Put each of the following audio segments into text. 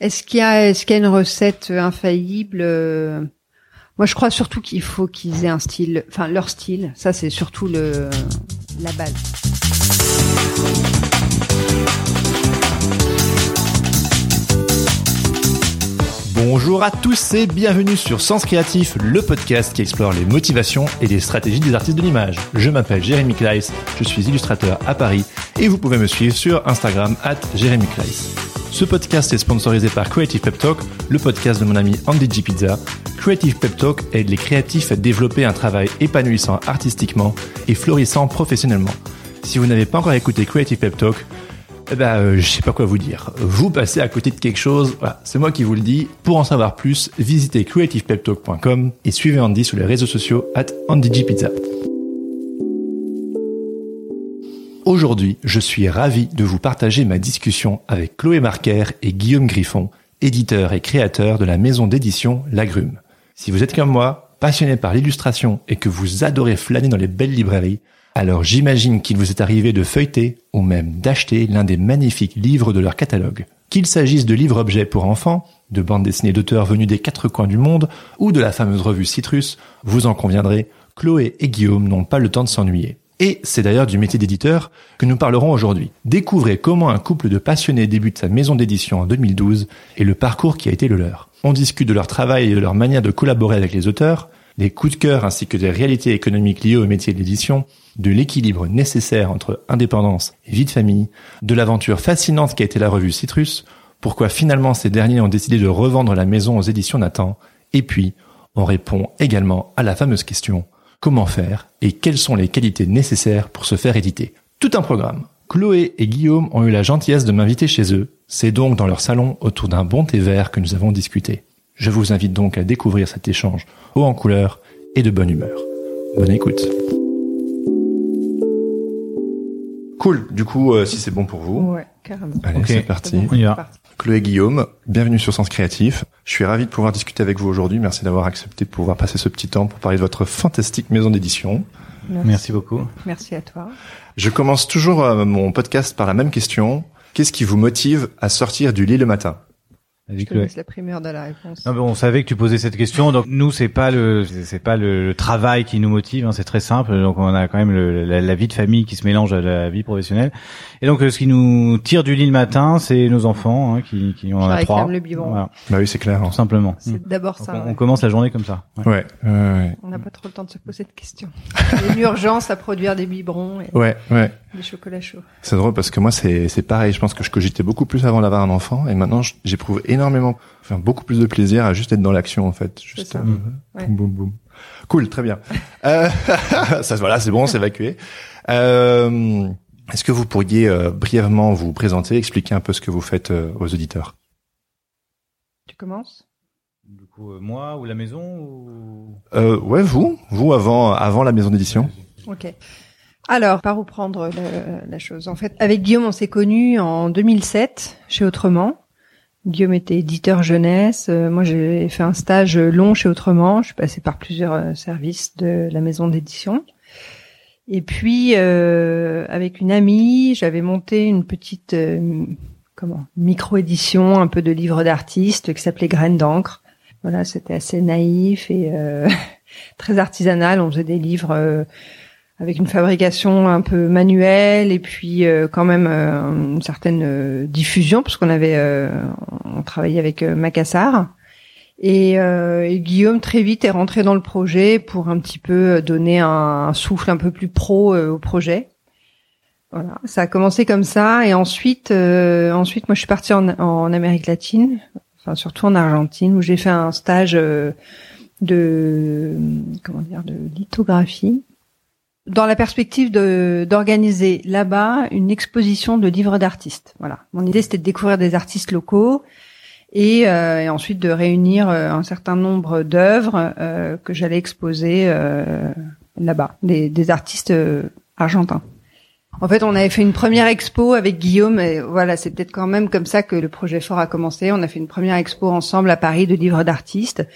Est-ce qu'il y a, est-ce qu'il y a une recette infaillible euh, Moi, je crois surtout qu'il faut qu'ils aient un style, enfin leur style. Ça, c'est surtout le la base. Bonjour à tous et bienvenue sur Sens Créatif, le podcast qui explore les motivations et les stratégies des artistes de l'image. Je m'appelle Jérémy Kleiss, je suis illustrateur à Paris et vous pouvez me suivre sur Instagram at Jérémy Kleiss. Ce podcast est sponsorisé par Creative Pep Talk, le podcast de mon ami Andy G. Pizza. Creative Pep Talk aide les créatifs à développer un travail épanouissant artistiquement et florissant professionnellement. Si vous n'avez pas encore écouté Creative Pep Talk, eh ben, euh, je sais pas quoi vous dire. Vous passez à côté de quelque chose. C'est moi qui vous le dis. Pour en savoir plus, visitez creativepeptalk.com et suivez Andy sur les réseaux sociaux at AndyGPizza. Aujourd'hui, je suis ravi de vous partager ma discussion avec Chloé Marquer et Guillaume Griffon, éditeurs et créateurs de la maison d'édition Lagrume. Si vous êtes comme moi, passionné par l'illustration et que vous adorez flâner dans les belles librairies, alors j'imagine qu'il vous est arrivé de feuilleter ou même d'acheter l'un des magnifiques livres de leur catalogue. Qu'il s'agisse de livres-objets pour enfants, de bandes dessinées d'auteurs venus des quatre coins du monde ou de la fameuse revue Citrus, vous en conviendrez, Chloé et Guillaume n'ont pas le temps de s'ennuyer. Et c'est d'ailleurs du métier d'éditeur que nous parlerons aujourd'hui. Découvrez comment un couple de passionnés débute sa maison d'édition en 2012 et le parcours qui a été le leur. On discute de leur travail et de leur manière de collaborer avec les auteurs, des coups de cœur ainsi que des réalités économiques liées au métier de l'édition, de l'équilibre nécessaire entre indépendance et vie de famille, de l'aventure fascinante qui a été la revue Citrus, pourquoi finalement ces derniers ont décidé de revendre la maison aux éditions Nathan, et puis on répond également à la fameuse question comment faire et quelles sont les qualités nécessaires pour se faire éditer? Tout un programme. Chloé et Guillaume ont eu la gentillesse de m'inviter chez eux. C'est donc dans leur salon autour d'un bon thé vert que nous avons discuté. Je vous invite donc à découvrir cet échange haut en couleur et de bonne humeur. Bonne écoute. Cool. Du coup, euh, si c'est bon pour vous. Ouais, carrément. Allez, c'est parti. On y va. Chloé Guillaume, bienvenue sur Sens Créatif. Je suis ravi de pouvoir discuter avec vous aujourd'hui. Merci d'avoir accepté de pouvoir passer ce petit temps pour parler de votre fantastique maison d'édition. Merci beaucoup. Merci à toi. Je commence toujours euh, mon podcast par la même question. Qu'est-ce qui vous motive à sortir du lit le matin? Vas-y, Je te Chloé. laisse la primeur de la réponse. Non, mais on savait que tu posais cette question, donc nous c'est pas le c'est c'est pas le, le travail qui nous motive, hein, c'est très simple. Donc on a quand même le- la, la vie de famille qui se mélange à la vie professionnelle. Et donc euh, ce qui nous tire du lit le matin, c'est nos enfants hein, qui qui on en Qui a réclament trois. le biberon. Voilà, Bah oui, c'est clair. tout simplement. C'est d'abord Donc, ça. on, ouais. on commence la journée comme ça. Ouais. Ouais, ouais. On n'a pas trop le temps de se poser de questions. Il y a une urgence à produire des biberons et Ouais, ouais. des chocolats chauds. C'est drôle parce que moi c'est c'est pareil. Je pense que je cogitais beaucoup plus avant d'avoir un enfant et maintenant j'éprouve énormément, enfin beaucoup plus de plaisir à juste être dans l'action en fait. Juste ça. euh, Ouais. boum boum boum. Cool, très bien. Euh, ça voilà, c'est bon, c'est évacué. Euh, Est-ce que vous pourriez euh, brièvement vous présenter, expliquer un peu ce que vous faites euh, aux auditeurs? Tu commences? Du coup, euh, moi ou la maison ou? Euh, Ouais, vous, vous avant avant la maison d'édition. Ok. Alors, par où prendre le- la chose? En fait, avec Guillaume, on s'est connus en 2007 chez Autrement. Guillaume était éditeur jeunesse. Euh, moi, j'ai fait un stage long chez Autrement. Je suis passée par plusieurs services de la maison d'édition. Et puis, euh, avec une amie, j'avais monté une petite euh, comment micro-édition, un peu de livres d'artistes qui s'appelait Graines d'encre. Voilà, c'était assez naïf et euh, très artisanal. On faisait des livres euh, avec une fabrication un peu manuelle et puis euh, quand même euh, une certaine diffusion parce qu'on avait on travaillait avec Macassar et, euh, et Guillaume très vite est rentré dans le projet pour un petit peu donner un, souffle un peu plus pro euh, au projet. Voilà, ça a commencé comme ça et ensuite euh, ensuite moi je suis partie en, en Amérique latine, enfin surtout en Argentine où j'ai fait un stage euh, de comment dire de lithographie dans la perspective de d'organiser là-bas une exposition de livres d'artistes. Voilà. Mon idée c'était de découvrir des artistes locaux et, euh, et ensuite de réunir euh, un certain nombre d'œuvres euh, que j'allais exposer euh, là-bas, des, des artistes euh, argentins. En fait, on avait fait une première expo avec Guillaume et voilà, c'est peut-être quand même comme ça que le projet fort a commencé. On a fait une première expo ensemble à Paris de livres d'artistes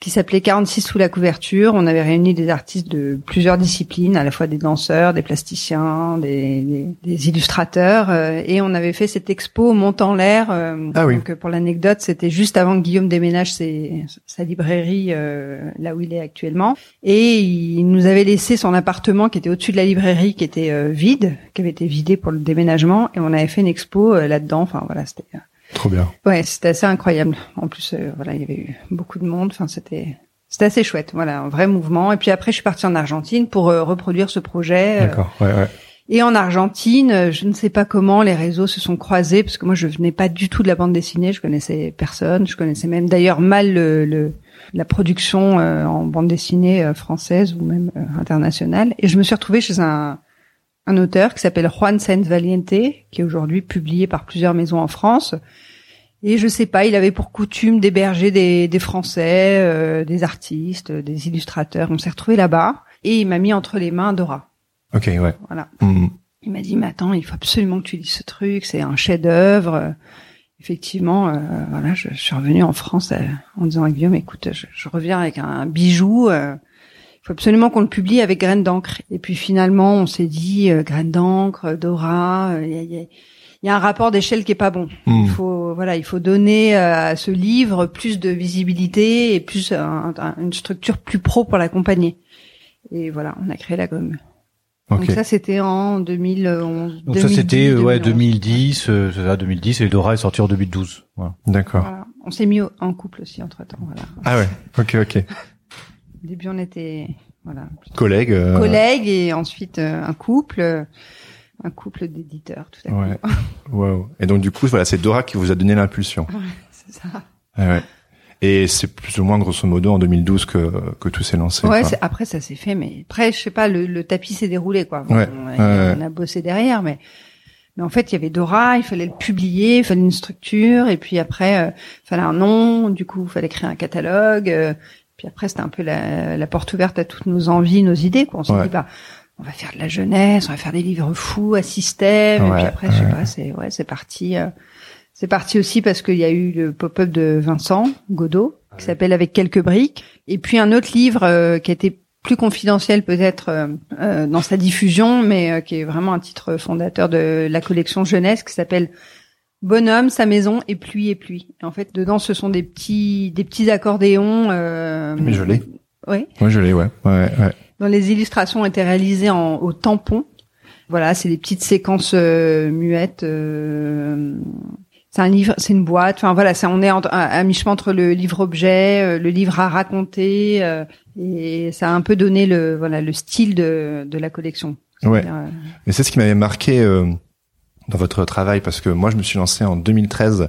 qui s'appelait 46 sous la couverture. On avait réuni des artistes de plusieurs disciplines, à la fois des danseurs, des plasticiens, des, des, des illustrateurs, euh, et on avait fait cette expo montant l'air. Euh, Ah oui. Donc euh, pour l'anecdote, c'était juste avant que Guillaume déménage ses, sa librairie euh, là où il est actuellement, et il nous avait laissé son appartement qui était au-dessus de la librairie, qui était vide, qui avait été vidé pour le déménagement, et on avait fait une expo là-dedans. Enfin voilà, c'était Trop bien. Ouais, c'était assez incroyable. En plus, euh, voilà, il y avait eu beaucoup de monde. Enfin, c'était c'était assez chouette. Voilà, un vrai mouvement. Et puis après, je suis partie en Argentine pour euh, reproduire ce projet. euh, D'accord. Ouais, ouais. et en Argentine, je ne sais pas comment les réseaux se sont croisés parce que moi, je venais pas du tout de la bande dessinée. Je connaissais personne. Je connaissais même d'ailleurs mal le, le- la production euh, en bande dessinée française ou même internationale. Et je me suis retrouvée chez un un auteur qui s'appelle Juan Sainz Valiente, qui est aujourd'hui publié par plusieurs maisons en France. Et je sais pas, il avait pour coutume d'héberger des, des Français, euh, des artistes, des illustrateurs. On s'est retrouvés là-bas et il m'a mis entre les mains Dora. Ok, ouais. Voilà. Mhm. Il m'a dit, mais attends, il faut absolument que tu lises ce truc, c'est un chef-d'œuvre. Effectivement, euh, voilà, je, je suis revenue en France euh, en disant à Guillaume, écoute, je, je reviens avec un bijou. euh, faut absolument qu'on le publie avec graines d'encre. Et puis finalement, on s'est dit, euh, graines d'encre, Dora, euh, il y, a, il y a- il y a un rapport d'échelle qui est pas bon. Mhm. Il faut, voilà, il faut donner euh, à ce livre plus de visibilité et plus un- un- une structure plus pro pour l'accompagner. Et voilà, on a créé la gomme. Donc ça, c'était en 2011. Donc ça c'était euh, ouais 2011. 2010, euh, c'est ça 2010 et Dora est sorti en 2012. Voilà. D'accord. Voilà. On s'est mis en couple aussi entre temps. Voilà. Ah ouais. Ok, ok. Au début, on était voilà Collègue. euh, collègues et ensuite euh, un couple, un couple d'éditeurs tout à coup. Ouais. Wow. Et donc du coup, voilà, c'est Dora qui vous a donné l'impulsion. C'est ça. Ah ouais. Et c'est plus ou moins grosso modo en 2012 que que tout s'est lancé. Ouais. quoi. Après, ça s'est fait, mais après, je sais pas, le, le tapis s'est déroulé quoi. Ouais, on, ouais, ouais. on a bossé derrière, mais mais en fait, il y avait Dora, il fallait le publier, il fallait une structure, et puis après, euh, il fallait un nom, du coup, il fallait créer un catalogue. euh, puis après, c'était un peu la, la porte ouverte à toutes nos envies, nos idées. Quoi. On s'est Ouais. dit, bah, on va faire de la jeunesse, on va faire des livres fous à système. et puis après, je sais pas, c'est ouais, c'est parti. euh, c'est parti aussi parce qu'il y a eu le pop-up de Vincent Godot qui s'appelle Avec quelques briques, et puis un autre livre euh, qui a été plus confidentiel peut-être euh, euh, dans sa diffusion, mais qui est vraiment un titre fondateur de la collection jeunesse qui s'appelle Bonhomme, sa maison et pluie et pluie. Et en fait, dedans, ce sont des petits des petits accordéons. Euh, Mais je l'ai. Oui. Ouais, je l'ai, ouais. Ouais, ouais. dont les illustrations étaient réalisées en, au tampon. Voilà, c'est des petites séquences euh, muettes. euh, c'est un livre, c'est une boîte. Enfin voilà, c'est on est en- à, à mi-chemin entre le livre-objet, euh, le livre à raconter, euh, et ça a un peu donné le voilà le style de, de la collection. Ouais. C'est-à-dire, euh, Mais c'est ce qui m'avait marqué euh, dans votre travail parce que moi je me suis lancé en 2013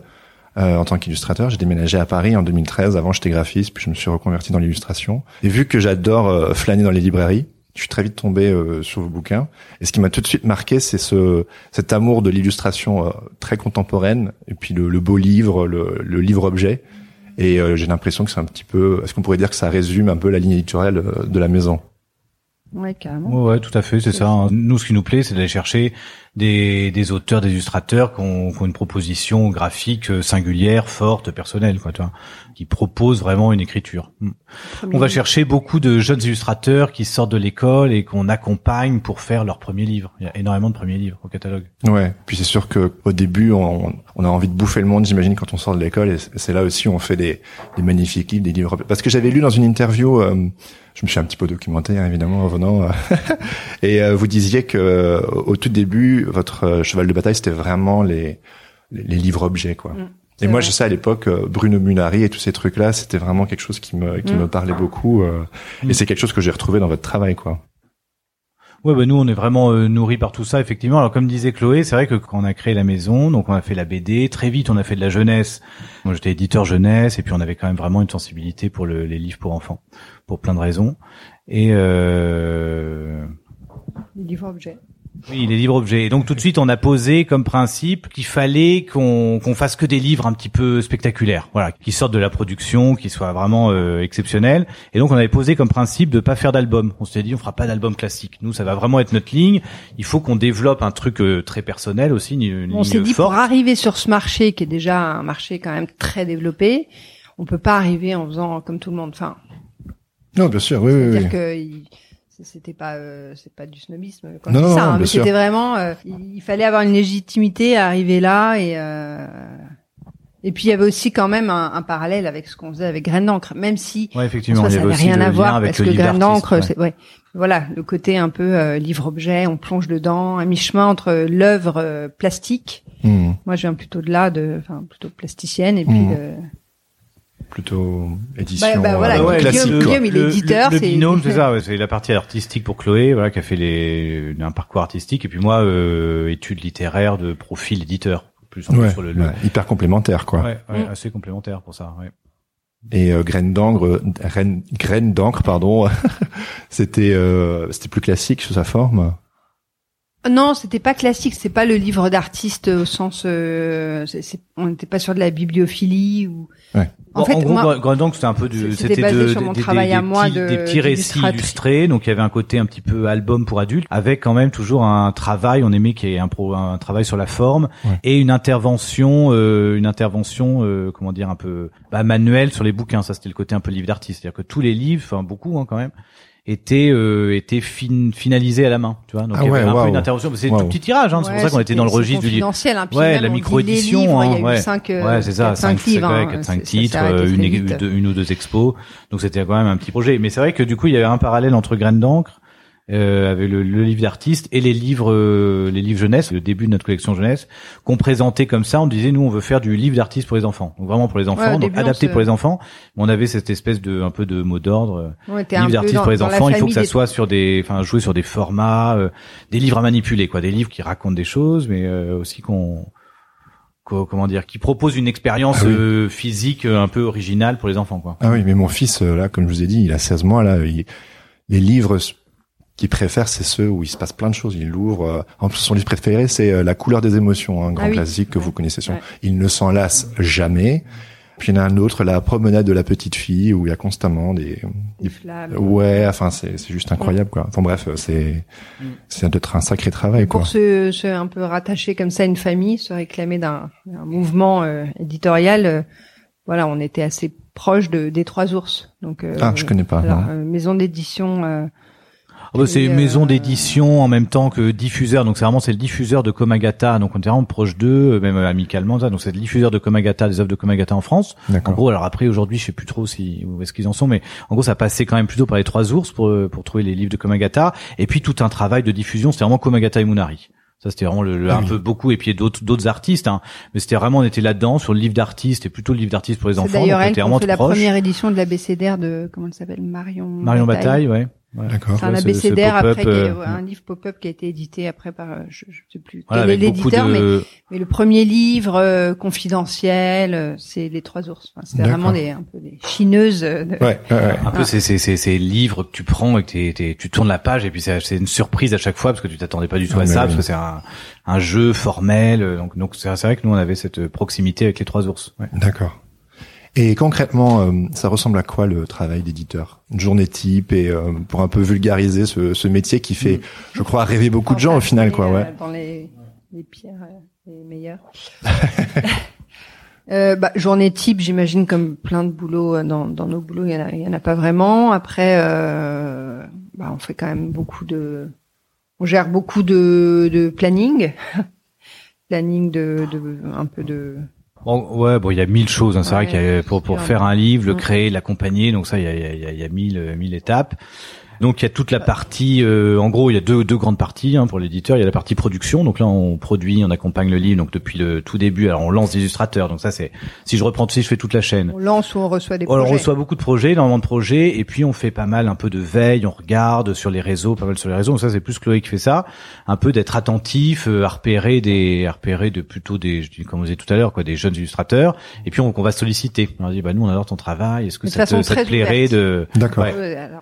euh, en tant qu'illustrateur. J'ai déménagé à Paris en 2013. Avant j'étais graphiste, puis je me suis reconverti dans l'illustration. Et vu que j'adore euh, flâner dans les librairies, je suis très vite tombé euh, sur vos bouquins. Et ce qui m'a tout de suite marqué, c'est ce cet amour de l'illustration euh, très contemporaine et puis le, le beau livre, le, le livre objet. Et euh, j'ai l'impression que c'est un petit peu. Est-ce qu'on pourrait dire que ça résume un peu la ligne éditoriale euh, de la maison? Ouais, carrément. Ouais, ouais, tout à fait, c'est ça. hein. Nous, ce qui nous plaît, c'est d'aller chercher des, des auteurs, des illustrateurs qui ont, qui ont une proposition graphique euh, singulière, forte, personnelle, quoi, tu vois, qui proposent vraiment une écriture. Mm. Premier On va chercher beaucoup de jeunes illustrateurs qui sortent de l'école et qu'on accompagne pour faire leur premier livre. Il y a énormément de premiers livres au catalogue. Ouais. Puis c'est sûr que au début, on, on a envie de bouffer le monde, j'imagine, quand on sort de l'école. Et c'est- là aussi où on fait des, des magnifiques livres, des livres. Parce que j'avais lu dans une interview, euh, je me suis un petit peu documenté, hein, évidemment, en venant. euh, et euh, vous disiez que au tout début, votre euh, cheval de bataille, c'était vraiment les, les, les livres objets, quoi. Mm, Et moi, vrai. je sais à l'époque, euh, Bruno Munari et tous ces trucs-là, c'était vraiment quelque chose qui me qui Mm. me parlait beaucoup. euh, Mm. Et c'est quelque chose que j'ai retrouvé dans votre travail, quoi. Ouais, bah nous on est vraiment euh, nourris par tout ça effectivement. Alors comme disait Chloé, c'est vrai que quand on a créé la maison, donc on a fait la BD, très vite on a fait de la jeunesse. Moi j'étais éditeur jeunesse et puis on avait quand même vraiment une sensibilité pour le- les livres pour enfants, pour plein de raisons. Et euh, les livres objets. Oui, les livres objets. Et donc tout de suite, on a posé comme principe qu'il fallait qu'on qu'on fasse que des livres un petit peu spectaculaires, voilà, qui sortent de la production, qui soient vraiment euh, exceptionnels. Et donc on avait posé comme principe de pas faire d'album. On s'était dit, on fera pas d'album classique. Nous, ça va vraiment être notre ligne. Il faut qu'on développe un truc euh, très personnel aussi, une, une On s'est dit forte. pour arriver sur ce marché qui est déjà un marché quand même très développé, on peut pas arriver en faisant comme tout le monde. Enfin, Non, bien sûr, oui, oui, c'est-à-dire oui. que il- c'était pas euh, c'est pas du snobisme quand Non, non, ça, non, hein, mais c'était vraiment euh, il fallait avoir une légitimité à arriver là et euh, et puis il y avait aussi quand même un, un parallèle avec ce qu'on faisait avec Graines d'encre, même si Ouais, en effectivement, soi, il y ça avait n'avait rien à voir parce que d'artiste, d'encre, ouais. c'est ouais. Voilà, le côté un peu euh, livre objet, on plonge dedans, à mi-chemin entre l'œuvre euh, plastique. Hmm. Moi, je viens plutôt de là, de, enfin, plutôt plasticienne, et puis Mhm. Le- Plutôt édition Bah, bah, voilà, euh, ouais, classique. Guillaume-. Guillaume, il est éditeur, Le, le c'est- binôme, c'est ça. ouais, c'est la partie artistique pour Chloé, voilà, qui a fait les, un parcours artistique, et puis moi, euh, études littéraires de profil éditeur, plus en plus Ouais, sur le, le- ouais, hyper complémentaire, quoi. Ouais, ouais, Mm. assez complémentaire pour ça. Ouais. Et euh, graines d'encre, euh, graines, graines d'encre, pardon, c'était euh, c'était plus classique sous sa forme. Non, c'était pas classique, c'est pas le livre d'artiste au sens, euh, c'est- c'est- on n'était pas sur de la bibliophilie ou. Ouais. En Bon, fait, gros, moi, Grand Angle, c'était un peu du, C'était basé de, sur mon des- travail des, à moi petits, de- des petits récits illustrés. Donc il y avait un côté un petit peu album pour adultes, avec quand même toujours un travail. On aimait qu'il y ait un, pro, un travail sur la forme Ouais. et une intervention, euh, une intervention, euh, comment dire, un peu bah, manuelle sur les bouquins. Ça, c'était le côté un peu livre d'artiste, c'est-à-dire que tous les livres, enfin beaucoup hein, quand même étaient euh, étaient fin, finalisés à la main, tu vois. Donc Ah il y avait ouais, un waouh. peu une intervention, c'est Waouh. tout petit tirage, hein, c'est pour Ouais, ça qu'on était dans le registre c'est du livre. confidentiel, hein, Ouais, la on dit micro-édition, les livres, hein, ouais. cinq, euh, Ouais, c'est ça, quatre, cinq cinq, livres, ouais, hein, quatre, c'est- cinq ça titres, euh, une, deux- une ou deux expos. Donc c'était quand même un petit projet. Mais c'est vrai que du coup, il y avait un parallèle entre Graines d'encre, euh, avec le, le livre d'artiste et les livres, euh, les livres jeunesse, le début de notre collection jeunesse, qu'on présentait comme ça. On disait, nous, on veut faire du livre d'artiste pour les enfants. Donc vraiment pour les enfants, donc début, adapté se- pour les enfants. Mais on avait cette espèce de, un peu de mot d'ordre. Livre d'artiste pour les enfants, il faut que ça des- soit sur des, enfin, jouer sur des formats, euh, des livres à manipuler, quoi, des livres qui racontent des choses, mais euh, aussi qu'on, qu'on- comment dire, qui proposent une expérience Ah oui. euh, physique euh, un peu originale pour les enfants, quoi. Ah oui, mais mon fils, là, comme je vous ai dit, il a 16 mois, là, il- les livres qu'il préfère, c'est ceux où il se passe plein de choses. Il l'ouvre. euh, en plus, son livre préféré, c'est euh, La couleur des émotions, un grand Ah oui. classique que vous connaissez sûrement. Il ne s'en lasse jamais. Puis il y en a un autre, La promenade de la petite fille, où il y a constamment des... Des flammes. Ouais, enfin, c'est c'est juste incroyable, quoi. Enfin bref, c'est c'est d'être un sacré travail, quoi. Pour se, se un peu rattacher comme ça à une famille, se réclamer d'un mouvement euh, éditorial, euh, voilà, on était assez proche de des trois ours. Donc euh, Ah, je connais pas. alors, euh, maison d'édition. Bah, c'est euh, maison d'édition en même temps que diffuseur. Donc c'est vraiment c'est le diffuseur de Komagata. Donc on est vraiment proche d'eux, euh, même euh, amicalement. ça. Donc c'est le diffuseur de Komagata, des œuvres de Komagata en France. En gros, alors après aujourd'hui, je sais plus trop si où est-ce qu'ils en sont, mais en gros, ça passait quand même plutôt par les trois ours pour euh, pour trouver les livres de Komagata. Et puis tout un travail de diffusion, c'était vraiment Komagata et Munari. Ça c'était vraiment le, le- Ah un oui. peu beaucoup et puis d'autres d'autres artistes. Hein. Mais c'était vraiment on était là-dedans sur le livre d'artiste et plutôt le livre d'artiste pour les C'est enfants. d'ailleurs elle était qui vraiment a fait la première édition de l'abécédaire de comment elle s'appelle? Marion. Marion Bataille, ouais. Ouais. D'accord. C'est un Ouais, ce- ce abécédaire pop-up, après qui est- euh, ouais, un livre pop-up qui a été édité après par euh, je, je sais plus Voilà, quel est l'éditeur mais de mais le premier livre euh, confidentiel euh, c'est les trois ours. Enfin, c'était D'accord. vraiment des un peu des chineuses. de- Ouais, ouais, ouais. Un peu Ah. ces ces ces livres que tu prends et que t'es- tu tournes la page et puis c'est c'est une surprise à chaque fois parce que tu t'attendais pas du tout Ah, à ça oui. parce que c'est un un jeu formel donc donc c'est c'est vrai que nous on avait cette proximité avec les trois ours. Ouais. D'accord. Et concrètement, euh, ça ressemble à quoi le travail d'éditeur? Une journée type et euh, pour un peu vulgariser ce, ce métier qui fait, je crois, rêver beaucoup de gens au final, quoi. euh, Ouais. Dans les, les pires, euh, les meilleurs. euh, bah, journée type, j'imagine comme plein de boulots euh, dans, dans nos boulots, il y en a, il y en a pas vraiment. Après, euh, bah, on fait quand même beaucoup de, on gère beaucoup de, de planning, planning de, de, un peu de. Bon, ouais, bon, il y a mille choses. Hein. C'est Ouais, vrai qu'il y a, pour pour faire un livre, le Mm. créer, l'accompagner, donc ça, il y a il y a il y a, mille mille étapes. Donc il y a toute la partie, euh, en gros, il y a deux deux grandes parties hein, pour l'éditeur. Il y a la partie production, donc là on produit, on accompagne le livre, donc depuis le tout début. Alors on lance des illustrateurs, donc ça c'est, si je reprends, si je fais toute la chaîne. On lance ou on reçoit des Alors, on projets. reçoit beaucoup de projets, énormément de projets, et puis on fait pas mal un peu de veille, on regarde sur les réseaux, pas mal sur les réseaux. Donc ça c'est plus Chloé qui fait ça, un peu d'être attentif, euh, à repérer des, à repérer de plutôt des, je dis comme vous disiez tout à l'heure, quoi, des jeunes illustrateurs, et puis on, qu'on va solliciter. On dit bah nous on adore ton travail, est-ce que de ça te, ça plairait de, D'accord. Ouais. Ouais, alors,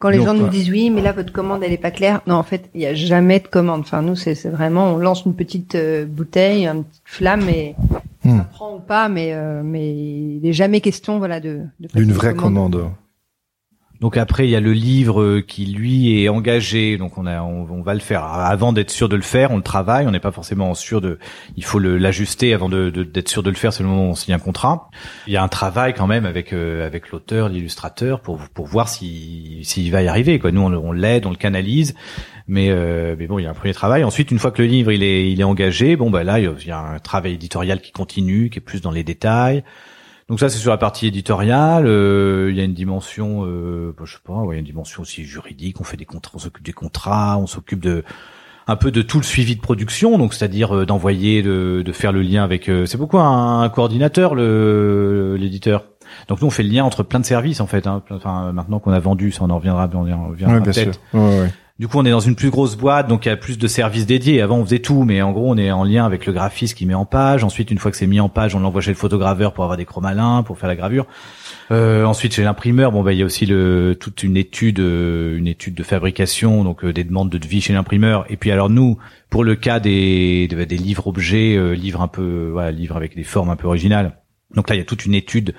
Quand les Donc, gens nous ouais. disent oui, mais là votre commande elle est pas claire. Non, en fait, il y a jamais de commande. Enfin, nous c'est c'est vraiment, on lance une petite euh, bouteille, une petite flamme et Hmm. ça prend ou pas, mais euh, mais il n'est jamais question, voilà, de, D'une une vraie commande. Donc après, il y a le livre euh, qui lui est engagé. Donc on a, on, va le faire. Avant d'être sûr de le faire, on le travaille. On n'est pas forcément sûr de. Il faut l'ajuster avant d'être sûr de le faire. C'est le moment où on signe un contrat. Il y a un travail quand même avec euh, avec l'auteur, l'illustrateur pour pour voir si s'il va y arriver. Quoi. Nous, on, on l'aide, on le canalise. Mais euh, mais bon, il y a un premier travail. Ensuite, une fois que le livre il est il est engagé, bon bah là il y a un travail éditorial qui continue, qui est plus dans les détails. Donc ça c'est sur la partie éditoriale. euh, Il y a une dimension, euh, bah, je sais pas, ouais, il y a une dimension aussi juridique. On fait des contrats, on s'occupe des contrats, on s'occupe de un peu de tout le suivi de production. Donc c'est-à-dire euh, d'envoyer, de, de faire le lien avec. euh, c'est beaucoup un, un coordinateur le l'éditeur. Donc nous on fait le lien entre plein de services en fait. Hein. Enfin maintenant qu'on a vendu, ça on en reviendra, on en reviendra Ouais, peut-être. Ouais, ouais. Du coup, on est dans une plus grosse boîte, donc il y a plus de services dédiés. Avant, on faisait tout, mais en gros, on est en lien avec le graphiste qui met en page. Ensuite, une fois que c'est mis en page, on l'envoie chez le photograveur pour avoir des chromalins, pour faire la gravure. Euh, ensuite, chez l'imprimeur, bon, bah, il y a aussi toute une étude, euh, une étude de fabrication, donc euh, des demandes de devis chez l'imprimeur. Et puis, alors nous, pour le cas des, des, des livres objets, euh, livres un peu, voilà, livres avec des formes un peu originales. Donc là, il y a toute une étude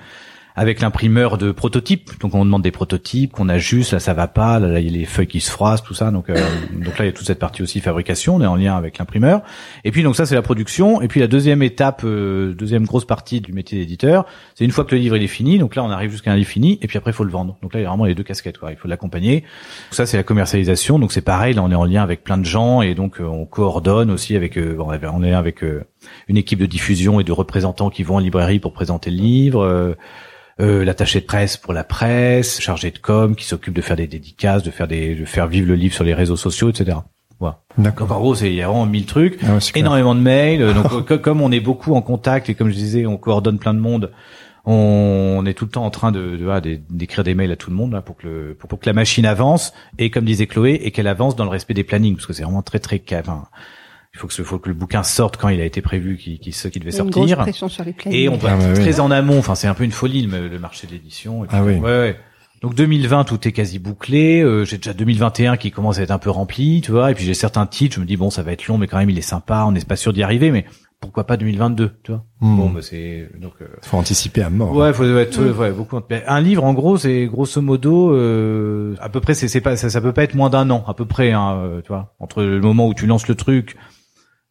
avec l'imprimeur de prototypes. Donc on demande des prototypes qu'on ajuste, là ça va pas, là, il y a les feuilles qui se froissent, tout ça. Donc euh, donc là il y a toute cette partie aussi fabrication, on est en lien avec l'imprimeur. Et puis donc ça c'est la production. Et puis la deuxième étape, euh, deuxième grosse partie du métier d'éditeur, c'est une fois que le livre il est fini. Donc là on arrive jusqu'à un livre fini. Et puis après il faut le vendre. Donc là il y a vraiment les deux casquettes. Quoi. Il faut l'accompagner. Ça c'est la commercialisation. Donc c'est pareil, là on est en lien avec plein de gens et donc euh, on coordonne aussi avec euh, on est on est avec euh, une équipe de diffusion et de représentants qui vont en librairie pour présenter le livre. Euh, l'attaché de presse pour la presse, chargé de com qui s'occupe de faire des dédicaces, de faire des, de faire vivre le livre sur les réseaux sociaux, etc. Voilà. Donc D'accord. en gros, il y a vraiment mille trucs, Ah ouais, énormément de mails. Donc co- comme on est beaucoup en contact et comme je disais, on coordonne plein de monde. On, est tout le temps en train de de- voilà, d'é- d'écrire des mails à tout le monde là, pour que le, pour, pour que la machine avance et comme disait Chloé et qu'elle avance dans le respect des plannings parce que c'est vraiment très très enfin, il faut que ce faut que le bouquin sorte quand il a été prévu qu'il qu'il se- qu'il devait une grosse sortir. pression sur les. Et on va Ah, bah oui. très en amont. Enfin, c'est un peu une folie le, le marché de l'édition. Ah oui. Ouais, ouais. Donc 2020, tout est quasi bouclé. Euh, j'ai déjà 2021 qui commence à être un peu rempli, tu vois. Et puis j'ai certains titres, je me dis bon, ça va être long, mais quand même il est sympa. On n'est pas sûr d'y arriver, mais pourquoi pas 2022, tu vois Hmm. Bon, bah c'est donc. euh, Faut anticiper à mort. Ouais, faut être ouais, beaucoup. Mais Un livre, en gros, c'est grosso modo euh, à peu près, c'est c'est pas ça, ça peut pas être moins d'un an, à peu près, hein, euh, tu vois, entre le moment où tu lances le truc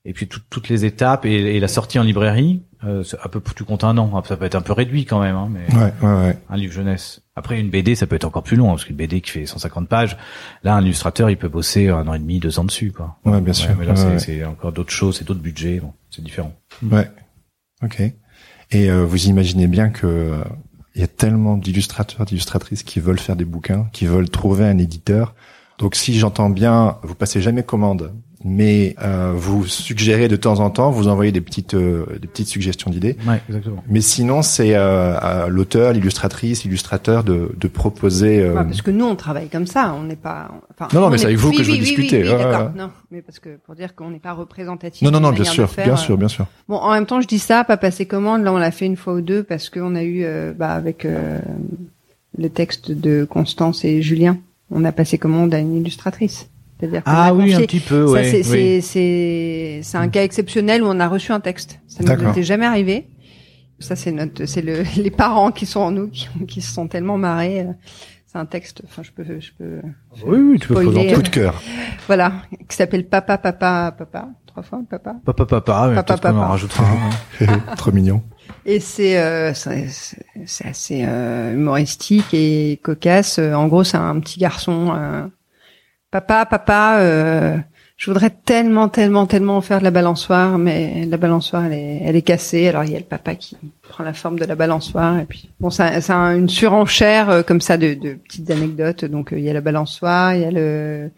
et puis tout- toutes les étapes et, et la sortie en librairie, euh, à peu tu comptes un an. Ça peut être un peu réduit quand même, hein, mais Ouais, ouais, ouais. un livre jeunesse. Après, une BD, ça peut être encore plus long, hein, parce qu'une BD qui fait 150 pages, là, un illustrateur, il peut bosser un an et demi, deux ans dessus, quoi. Ouais, bien sûr. mais là, c'est encore d'autres choses, c'est d'autres budgets, bon, c'est différent. Ouais. Ok. Et euh, vous imaginez bien que euh, il y a tellement d'illustrateurs, d'illustratrices qui veulent faire des bouquins, qui veulent trouver un éditeur. Donc si j'entends bien, vous passez jamais commande, mais euh, vous suggérez de temps en temps, vous envoyez des petites euh, des petites suggestions d'idées. Ouais, exactement. Mais sinon, c'est euh, à l'auteur, l'illustratrice, l'illustrateur de, de proposer. euh, Ouais, parce que nous, on travaille comme ça. On n'est pas. Enfin, Non, non, on mais est- c'est avec vous oui, que je veux oui, oui, discuter. Oui, oui, Ouais, d'accord. Non, mais parce que pour dire qu'on n'est pas représentatif. Non, non, non, bien sûr, de faire, bien euh, sûr, bien sûr. Bon, en même temps, je dis ça, pas passer commande. Là, on l'a fait une fois ou deux parce qu'on a eu, euh, bah, avec euh, le texte de Constance et Julien, on a passé commande à une illustratrice. C'est-à-dire Ah a oui, un petit peu, ça, ouais. c'est, oui. c'est, c'est, c'est un cas exceptionnel où on a reçu un texte. Ça ne nous était jamais arrivé. Ça, c'est notre, c'est le, les parents qui sont en nous, qui, qui se sont tellement marrés. euh, C'est un texte, enfin, je peux, je peux, Oui, oui, tu peux présenter. Coup de cœur. voilà, qui s'appelle Papa, Papa, Papa, trois fois, Papa. Papa, papa, Papa, peut-être qu'on en papa. rajoutera un. hein. Trop mignon. Et c'est euh, c'est assez euh, humoristique et cocasse. Euh, En gros, c'est un petit garçon. euh, papa, papa, euh, je voudrais tellement, tellement, tellement faire de la balançoire, mais la balançoire, elle est, elle est cassée. Alors il y a le papa qui prend la forme de la balançoire et puis bon, ça, une surenchère euh, comme ça de, de petites anecdotes. Donc euh, il y a la balançoire, il y a le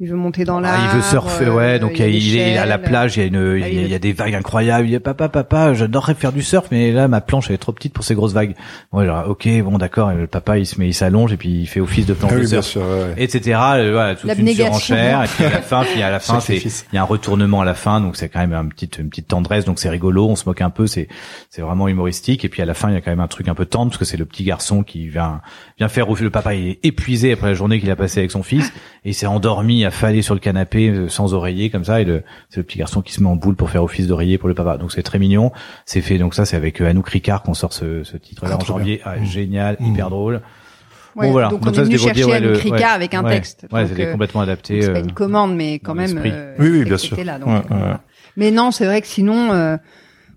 il veut monter dans Ah, l'arbre. il veut surfer, ouais. euh, Donc y a il, est à la plage, il y a une, il y a, il il y a des vagues incroyables. Il dit papa, papa, j'adorerais faire du surf, mais là ma planche elle est trop petite pour ces grosses vagues. Ouais, alors, ok, bon d'accord. Et le papa il se met, il s'allonge et puis il fait office de planche Ah oui, surf. sûr. ouais. etc. euh, voilà, toute une surenchère. Et puis à la fin, puis à la fin, c'est il y a un retournement à la fin, donc c'est quand même un petit, une petite tendresse, donc c'est rigolo. On se moque un peu, c'est c'est vraiment humoristique. Et puis à la fin, il y a quand même un truc un peu tendre parce que c'est le petit garçon qui vient vient faire le papa. Il est épuisé après la journée qu'il a passée avec son fils et il s'est endormi, affalé sur le canapé euh, sans oreiller comme ça. Et le c'est le petit garçon qui se met en boule pour faire office d'oreiller pour le papa. Donc c'est très mignon. C'est fait. Donc ça, c'est avec euh, Anouk Ricard qu'on sort ce, ce titre-là Ah, en janvier. Ah, Mmh. Génial, Mmh. hyper drôle. Ouais, bon voilà. Donc, on ça, est venu chercher ouais, à le- Anouk Ricard ouais, avec un ouais, texte. Ouais, Donc, c'était euh, complètement adapté. C'est pas euh, une commande, mais quand même. euh, Oui, oui, bien sûr. était là, donc, Ouais, ouais. Mais non, c'est vrai que sinon, euh,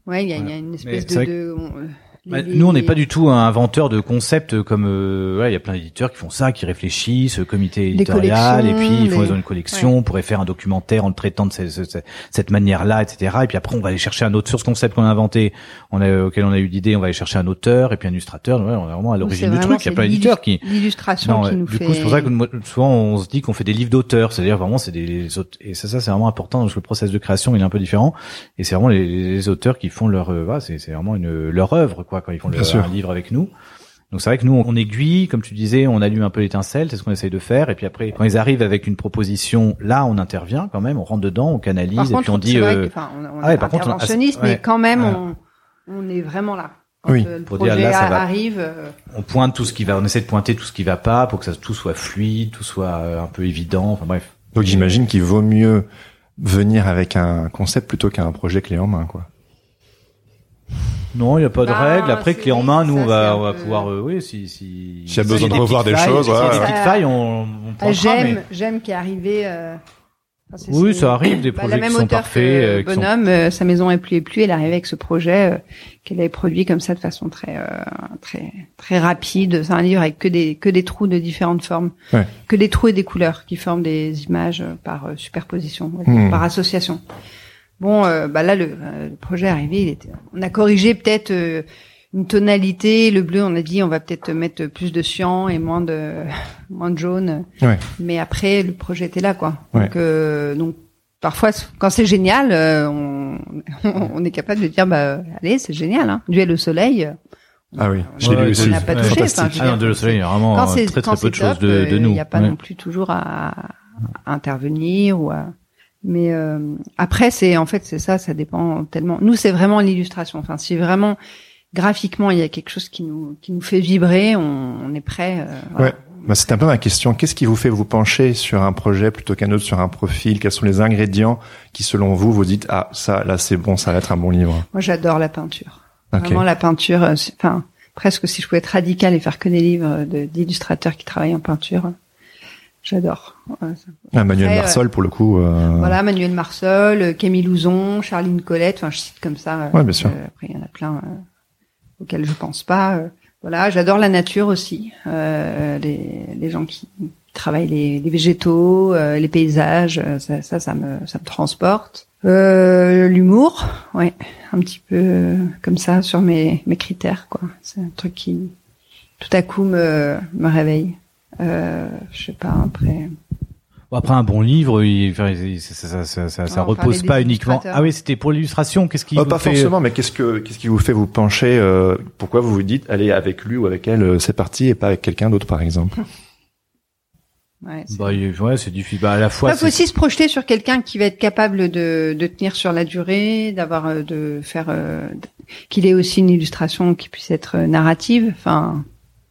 ouais, il y a, il y a une espèce de. de on- euh, Bah, les- nous, on n'est les- pas du tout un inventeur de concepts comme euh, ouais, il y a plein d'éditeurs qui font ça, qui réfléchissent, euh, comité éditorial, et puis ils font ont une collection, on pourrait faire un documentaire en le traitant de ce- ce- ce- cette manière-là, etc. Et puis après, on va aller chercher un autre sur ce concept qu'on a inventé, on a, auquel on a eu l'idée, on va aller chercher un auteur et puis un illustrateur. Ouais, on est vraiment à l'origine du truc. Il y a plein d'éditeurs qui L'illustration non, qui ouais. nous du fait. coup, c'est pour ça que moi, souvent on se dit qu'on fait des livres d'auteurs, c'est-à-dire vraiment c'est des les et ça, ça c'est vraiment important parce que le process de création il est un peu différent et c'est vraiment les, les auteurs qui font leur, euh, voilà, c'est vraiment une leur œuvre quoi quand ils font un livre avec nous. Donc c'est vrai que nous on aiguille, comme tu disais, on allume un peu l'étincelle, c'est ce qu'on essaye de faire et puis après quand ils arrivent avec une proposition, là on intervient quand même, on rentre dedans, on canalise Par et contre, puis on dit vrai euh, que, enfin, on, on ah ouais, est par contre, on- interventionniste, ouais. mais quand même, Ouais. on, on est vraiment là. Quand Oui. euh, le Pour projet dire, là, ça va. arrive. euh, on pointe tout ce qui va, on essaie de pointer tout ce qui va pas pour que ça tout soit fluide, tout soit un peu évident, enfin bref. Donc j'imagine qu'il vaut mieux venir avec un concept plutôt qu'un projet clé en main, quoi. Non, il n'y a pas de Bah, règle. Après, clé en main, nous, ça, on va, on va peu- pouvoir, euh, oui, si, si. S'il y a besoin de revoir des failles, choses, s'il y a ouais, des ouais. petites failles, on, on Ah, pointera, j'aime, mais- j'aime qui est arrivé. euh, enfin, Oui, ça arrive, des bah, projets la même qui sont parfaits, euh, qui sont- Bonhomme, euh, sa maison est plus et plus. Elle arrive avec ce projet euh, qu'elle avait produit comme ça de façon très, euh, très, très rapide. C'est un livre avec que des, que des trous de différentes formes, Ouais. que des trous et des couleurs qui forment des images par euh, superposition, ouais, Hmm. par association. Bon, euh, bah là, le, euh, le projet est arrivé. Il était, on a corrigé peut-être euh, une tonalité. Le bleu, on a dit, on va peut-être mettre plus de cyan et moins de, moins de jaune. Ouais. Mais après, le projet était là, quoi. Ouais. Donc, euh, donc parfois, quand c'est génial, euh, on, on est capable de dire, bah, allez, c'est génial. Hein. Duel au soleil. Ah oui, l'ai lu on aussi. n'a pas touché. Enfin, je veux Ah de soleil, il y a vraiment quand très quand très peu de choses de, de nous. Il n'y a pas Ouais. non plus toujours à, à intervenir ou à. Mais euh, après, c'est en fait c'est ça, ça dépend tellement. Nous, c'est vraiment l'illustration. Enfin, si vraiment graphiquement il y a quelque chose qui nous qui nous fait vibrer, on, on est prêt. euh, voilà. Ouais. Bah, c'est un peu ma question. Qu'est-ce qui vous fait vous pencher sur un projet plutôt qu'un autre, sur un profil? Quels sont les ingrédients qui, selon vous, vous dites ah ça là c'est bon, ça va être un bon livre? Moi, j'adore la peinture. Ok. Vraiment la peinture. euh, Enfin, presque si je pouvais être radical et faire que des livres de- d'illustrateurs qui travaillent en peinture, j'adore. Ouais, Ah, Manuel Après, Marsol pour le coup. euh, Voilà, Manuel Marsol, euh, Camille Louzon, Charline Colette, enfin je cite comme ça. euh, Ouais, bien sûr. euh, après, il y en a plein euh, auxquels je pense pas. euh. voilà, j'adore la nature aussi. Euh, les, les gens qui travaillent les, les végétaux, euh, les paysages, euh, ça, ça, ça me, ça me transporte. Euh, L'humour, ouais, un petit peu euh, comme ça sur mes, mes critères, quoi. C'est un truc qui, tout à coup, me, me réveille. Euh, je sais pas, après... Bon, après un bon livre, il, enfin, il- ça, ça, ça, ça, ça on repose pas uniquement. Ah oui, c'était pour l'illustration. Qu'est-ce qui Oh, vous pas fait- forcément, mais qu'est-ce que qu'est-ce qui vous fait vous pencher euh, Pourquoi vous vous dites allez avec lui ou avec elle, euh, c'est parti, et pas avec quelqu'un d'autre par exemple? Ouais, c'est- Bah, ouais, c'est difficile. Bah, à la fois, Il faut aussi se projeter sur quelqu'un qui va être capable de, de tenir sur la durée, d'avoir, de faire, euh, qu'il ait aussi une illustration qui puisse être narrative. Enfin,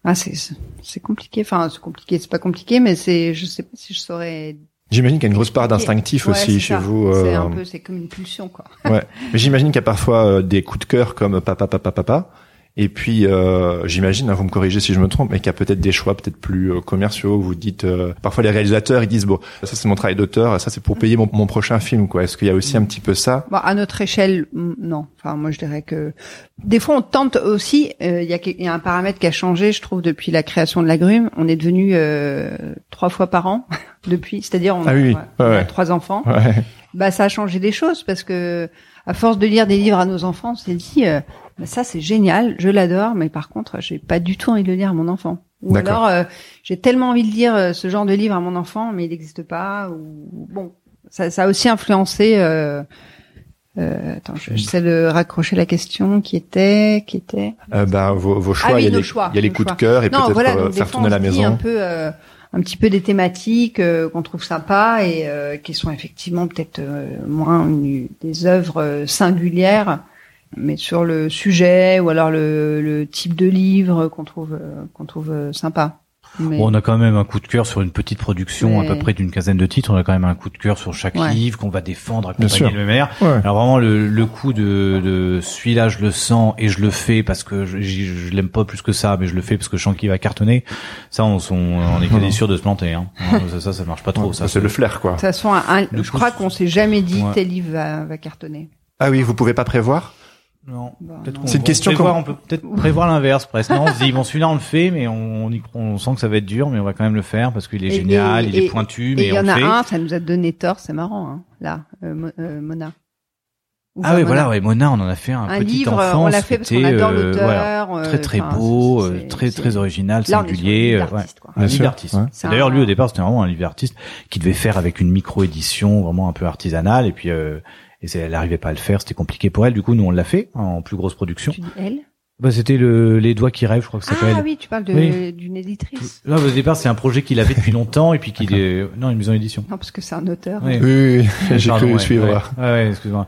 ah, c'est c'est compliqué. Enfin, c'est compliqué. C'est pas compliqué, mais c'est, je sais pas si je saurais. J'imagine qu'il y a une grosse part d'instinctif Ouais, aussi chez ça. vous. C'est euh, un peu, c'est comme une pulsion, quoi. Ouais. Mais j'imagine qu'il y a parfois euh, des coups de cœur comme papa, papa, papa. Et puis, euh, j'imagine, hein, vous me corrigez si je me trompe, mais qu'il y a peut-être des choix peut-être plus euh, commerciaux. Vous dites, euh, parfois les réalisateurs, ils disent bon, ça c'est mon travail d'auteur, ça c'est pour payer mon, mon prochain film, quoi. Est-ce qu'il y a aussi un petit peu ça? Bon, à notre échelle, mm, non. Enfin, moi, je dirais que des fois, on tente aussi. euh, Il y, y a un paramètre qui a changé, je trouve, depuis la création de la Grume. On est devenu euh, trois fois par an depuis. C'est-à-dire, on, Ah a, oui, oui. ouais, on a Ouais, ouais. trois enfants. Ouais. Bah, ça a changé des choses parce que à force de lire des livres à nos enfants, on s'est dit, euh, bah, ça c'est génial, je l'adore, mais par contre, j'ai pas du tout envie de le lire à mon enfant. Ou alors, euh, j'ai tellement envie de lire euh, ce genre de livre à mon enfant, mais il n'existe pas. Ou bon, ça, ça a aussi influencé. Euh, euh, attends, je- j'essaie de raccrocher la question qui était, qui était. Ben, vos, vos choix, Ah oui, il y a les, choix, il y a les coups de choix. cœur et peut-être voilà, faire fois, tourner la maison. un peu, euh, un petit peu des thématiques euh, qu'on trouve sympas et euh, qui sont effectivement peut-être euh, moins une- des œuvres singulières, mais sur le sujet ou alors le, le type de livre qu'on trouve euh, qu'on trouve euh, sympa. Mais- Bon, on a quand même un coup de cœur sur une petite production, à peu près d'une quinzaine de titres. On a quand même un coup de cœur sur chaque Ouais. livre qu'on va défendre, accompagner le maire. Ouais. Alors vraiment le, le coup de, de celui-là je le sens et je le fais parce que je, je, je l'aime pas plus que ça, mais je le fais parce que je sens qu'il va cartonner. Ça, on, sont, on est quasi sûr de se planter. Hein. ça, ça, ça marche pas trop. Ouais, ça, c'est le flair, quoi. de toute façon, un- je coup, crois qu'on s'est jamais dit Ouais. tel livre va, va cartonner. Ah oui, vous pouvez pas prévoir? Non. Bah, non. C'est une question prévoir, qu'on- on peut peut-être prévoir l'inverse presque. Non, on se dit bon celui-là on le fait, mais on, on, y, on sent que ça va être dur, mais on va quand même le faire parce qu'il est Et- génial, et- il est et- pointu, Et mais il y on en a fait. un, ça nous a donné tort, c'est marrant, hein, là, euh, euh, Mona. Ou Ah Mona. voilà, ouais, Mona, on en a fait un, Un petit livre, enfant. on l'a fait parce qu'on adore l'auteur. euh, très très enfin, beau, c'est- euh, c'est- très très original, Là, on un singulier. livre euh, ouais. d'artiste, quoi. Un livre d'artiste. ouais. D'ailleurs, lui au départ, c'était vraiment un livre d'artiste qui devait faire avec une micro-édition vraiment un peu artisanale, et puis euh, et elle n'arrivait pas à le faire, c'était compliqué pour elle. Du coup, nous on l'a fait en plus grosse production. Tu dis elle? Bah, c'était le les doigts qui rêvent, je crois que ça s'appelle. Ah oui, tu parles de- Oui. d'une éditrice. Là, au départ, c'est un projet qu'il avait depuis longtemps, et puis qu'il est non une maison d'édition. Non, parce que c'est un auteur. Oui. Oui, oui, oui, j'ai cru ouais, suivre. Ouais, ouais, ouais, excuse-moi.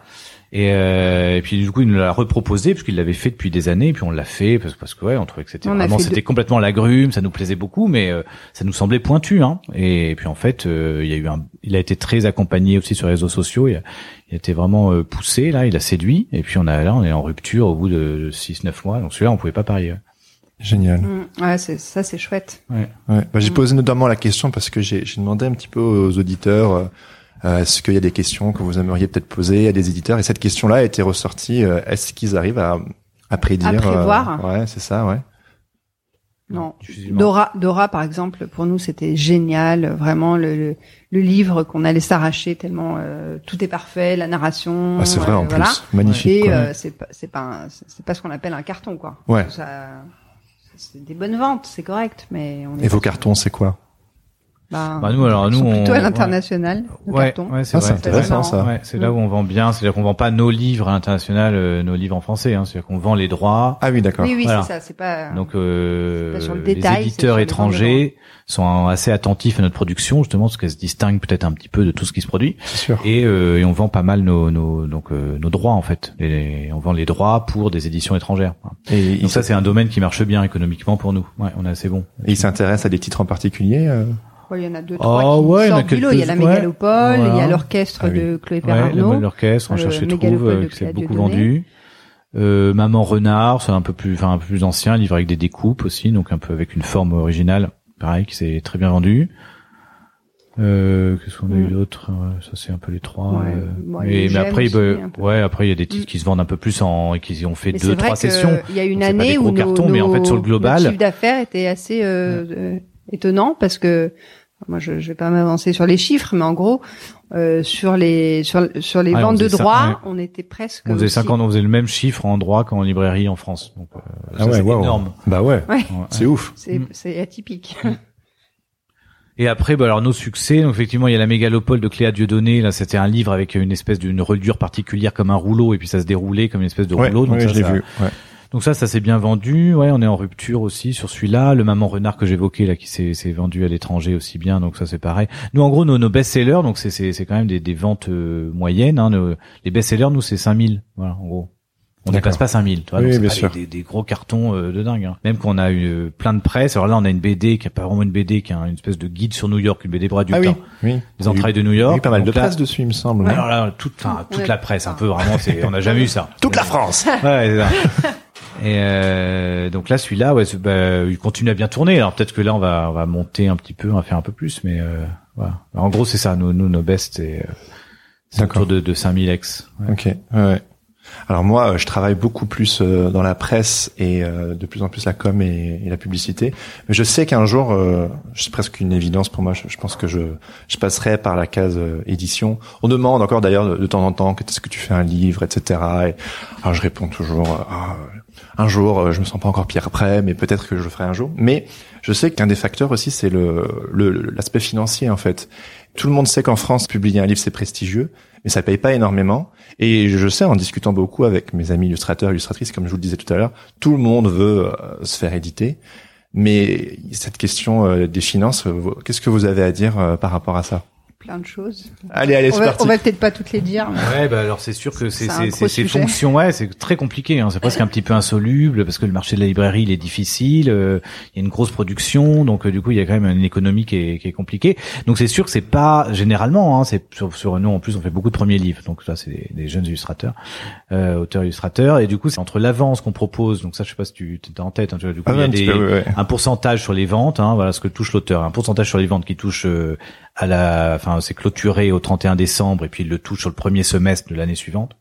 Et, euh, et puis du coup, il nous l'a reproposé puisqu'il l'avait fait depuis des années. Et puis on l'a fait parce, parce que ouais, on trouvait que c'était vraiment, c'était deux- complètement l'agrume, ça nous plaisait beaucoup, mais euh, ça nous semblait pointu. Hein. Et, puis en fait, euh, il y a eu un, il a été très accompagné aussi sur les réseaux sociaux. Il a, il a été vraiment euh, poussé là, il a séduit. Et puis on a là, on est en rupture au bout de 6-9 mois. Donc celui-là, on pouvait pas parier. Génial. Mm, Ouais, c'est, ça, c'est chouette. Ouais. Bah, j'ai posé notamment la question parce que j'ai j'ai demandé un petit peu aux auditeurs euh, est-ce qu'il y a des questions que vous aimeriez peut-être poser à des éditeurs? Et cette question-là a été ressortie. euh, est-ce qu'ils arrivent à, à prédire À prévoir. euh, Ouais, c'est ça, ouais. Non. Dora, Dora, par exemple, pour nous, c'était génial. Vraiment, le, le, le livre qu'on allait s'arracher tellement euh, tout est parfait, la narration. Ah, c'est vrai euh, en voilà. plus, magnifique. Et euh, c'est pas, c'est pas, un- c'est pas ce qu'on appelle un carton, quoi. Ouais. Ça, c'est des bonnes ventes, c'est correct, mais on est Et vos cartons, c'est quoi? Bah, Bah, nous, alors, ils sont nous, plutôt on- à l'international, Ouais, carton. ouais, c'est Ah, intéressant, ça. Ouais, c'est là où on vend bien, c'est-à-dire qu'on vend pas nos livres à l'international, euh, nos livres en français, hein, c'est-à-dire qu'on vend les droits. Ah oui, d'accord. Oui, oui, Voilà. c'est ça. C'est pas. Donc euh, pas sur le les détail, éditeurs les étrangers sont assez attentifs à notre production justement parce qu'elle se distingue peut-être un petit peu de tout ce qui se produit C'est sûr. et, euh, et on vend pas mal nos, nos donc euh, nos droits en fait. Les- on vend les droits pour des éditions étrangères. Et Donc ça c'est un domaine qui marche bien économiquement pour nous. Ouais, on est assez bon. et il s'intéresse à des titres en particulier euh? Il y en a deux, Ah, trois qui ouais, il y en a sortent du lot. Il y a la ouais. mégalopole, il y a l'orchestre Ah oui. de Chloé Ouais, le Perarnaud. mal d'orchestre, on euh, cherche et trouve, euh, qui s'est beaucoup vendu. Euh, Maman renard, c'est un peu plus, enfin un peu plus ancien, livre avec des découpes aussi, donc un peu avec une forme originale, pareil, qui s'est très bien vendu. Euh, qu'est-ce qu'on a eu Mm. d'autre? Ouais, Ça c'est un peu les trois. Ouais. euh, Bon, mais, après, aussi, bah, ouais, après il y a des titres Mm. qui se vendent un peu plus en et qui ont fait Mais deux, trois sessions. Il y a une Donc, année où nos, cartons, mais en fait, sur le nos- global- notre chiffre d'affaires était assez euh, euh, étonnant parce que moi je, je vais pas m'avancer sur les chiffres, mais en gros euh, sur les sur sur les Ouais, on ventes de droits, ouais. on était presque. On faisait aussi- 50, on faisait le même chiffre en droit qu'en librairie en France. Donc, euh, Ah ça, ouais, c'est waouh. énorme. Bah ouais, Ouais, Ouais. c'est ouf. c'est Mm. c'est atypique. Et après, bah, alors nos succès, donc effectivement, il y a la mégalopole de Cléa Dieudonné. Là, c'était un livre avec une espèce d'une reliure particulière comme un rouleau, et puis ça se déroulait comme une espèce de Ouais, rouleau. Donc ouais, ça, je l'ai ça- vu. Ouais. Donc ça, ça s'est bien vendu. Ouais, on est en rupture aussi sur celui-là. Le Maman Renard que j'évoquais là, qui s'est vendu à l'étranger aussi bien. Donc ça, c'est pareil. Nous, en gros, nos, best-sellers, donc c'est quand même des, ventes euh, moyennes. Hein, les best-sellers, nous, c'est 5000. Voilà, en gros. On dépasse pas 5000. Tu vois, Oui, donc c'est bien pas sûr. Des, gros cartons euh, de dingue. Hein. Même qu'on a eu plein de presse. Alors là, on a une BD qui est pas vraiment une BD, qui est une espèce de guide sur New York, une BD pour adultes. Ah oui, hein. oui. Les entrailles de New York. Oui, pas mal de là- presse dessus, il me semble. non alors là, toute, enfin, toute Ouais. la presse, un peu vraiment, c'est, on n'a jamais eu ça. Toute la France. Ouais, c'est ça. Et euh, donc là, celui-là, ouais, bah, il continue à bien tourner. Alors peut-être que là, on va, on va monter un petit peu, on va faire un peu plus, mais euh, voilà. En gros, c'est ça. Nous, nous, nos best, c'est, euh, autour de, de 5000 ex. Ouais. Ok. Ouais. Alors moi, euh, je travaille beaucoup plus euh, dans la presse et euh, de plus en plus la com et, la publicité. Mais je sais qu'un jour, c'est presque une évidence pour moi. Je, pense que je, je passerai par la case édition. On demande encore d'ailleurs de, temps en temps que est-ce que tu fais un livre, etc. Et, je réponds toujours, ah, un jour, euh, je me sens pas encore Pierre prêt, mais peut-être que je le ferai un jour. Mais je sais qu'un des facteurs aussi, c'est le l'aspect financier en fait. Tout le monde sait qu'en France, publier un livre c'est prestigieux, mais ça paye pas énormément. Et je sais, en discutant beaucoup avec mes amis illustrateurs, illustratrices, comme je vous le disais tout à l'heure, tout le monde veut euh, se faire éditer. Mais cette question euh, des finances, qu'est-ce que vous avez à dire par rapport à ça? Plein de choses. Allez, allez, on va, on va peut-être pas toutes les dire. Ouais, bah alors c'est sûr que c'est c'est ces fonctions, ouais, c'est très compliqué. Hein. C'est presque un petit peu insoluble parce que le marché de la librairie il est difficile. Euh, il y a une grosse production, donc euh, du coup il y a quand même une économie qui est, qui est compliquée. Donc c'est sûr que c'est pas généralement. Hein, c'est sur, sur, nous en plus on fait beaucoup de premiers livres, donc ça c'est des, jeunes illustrateurs, euh, auteurs illustrateurs, et du coup c'est entre l'avance qu'on propose. Donc ça je sais pas si tu es en tête. Hein, tu vois, du coup ah il y a des, un pourcentage sur les ventes, hein, voilà ce que touche l'auteur, un pourcentage sur les ventes qui touche euh, à la, enfin, c'est clôturé au 31 décembre et puis il le touche sur le premier semestre de l'année suivante.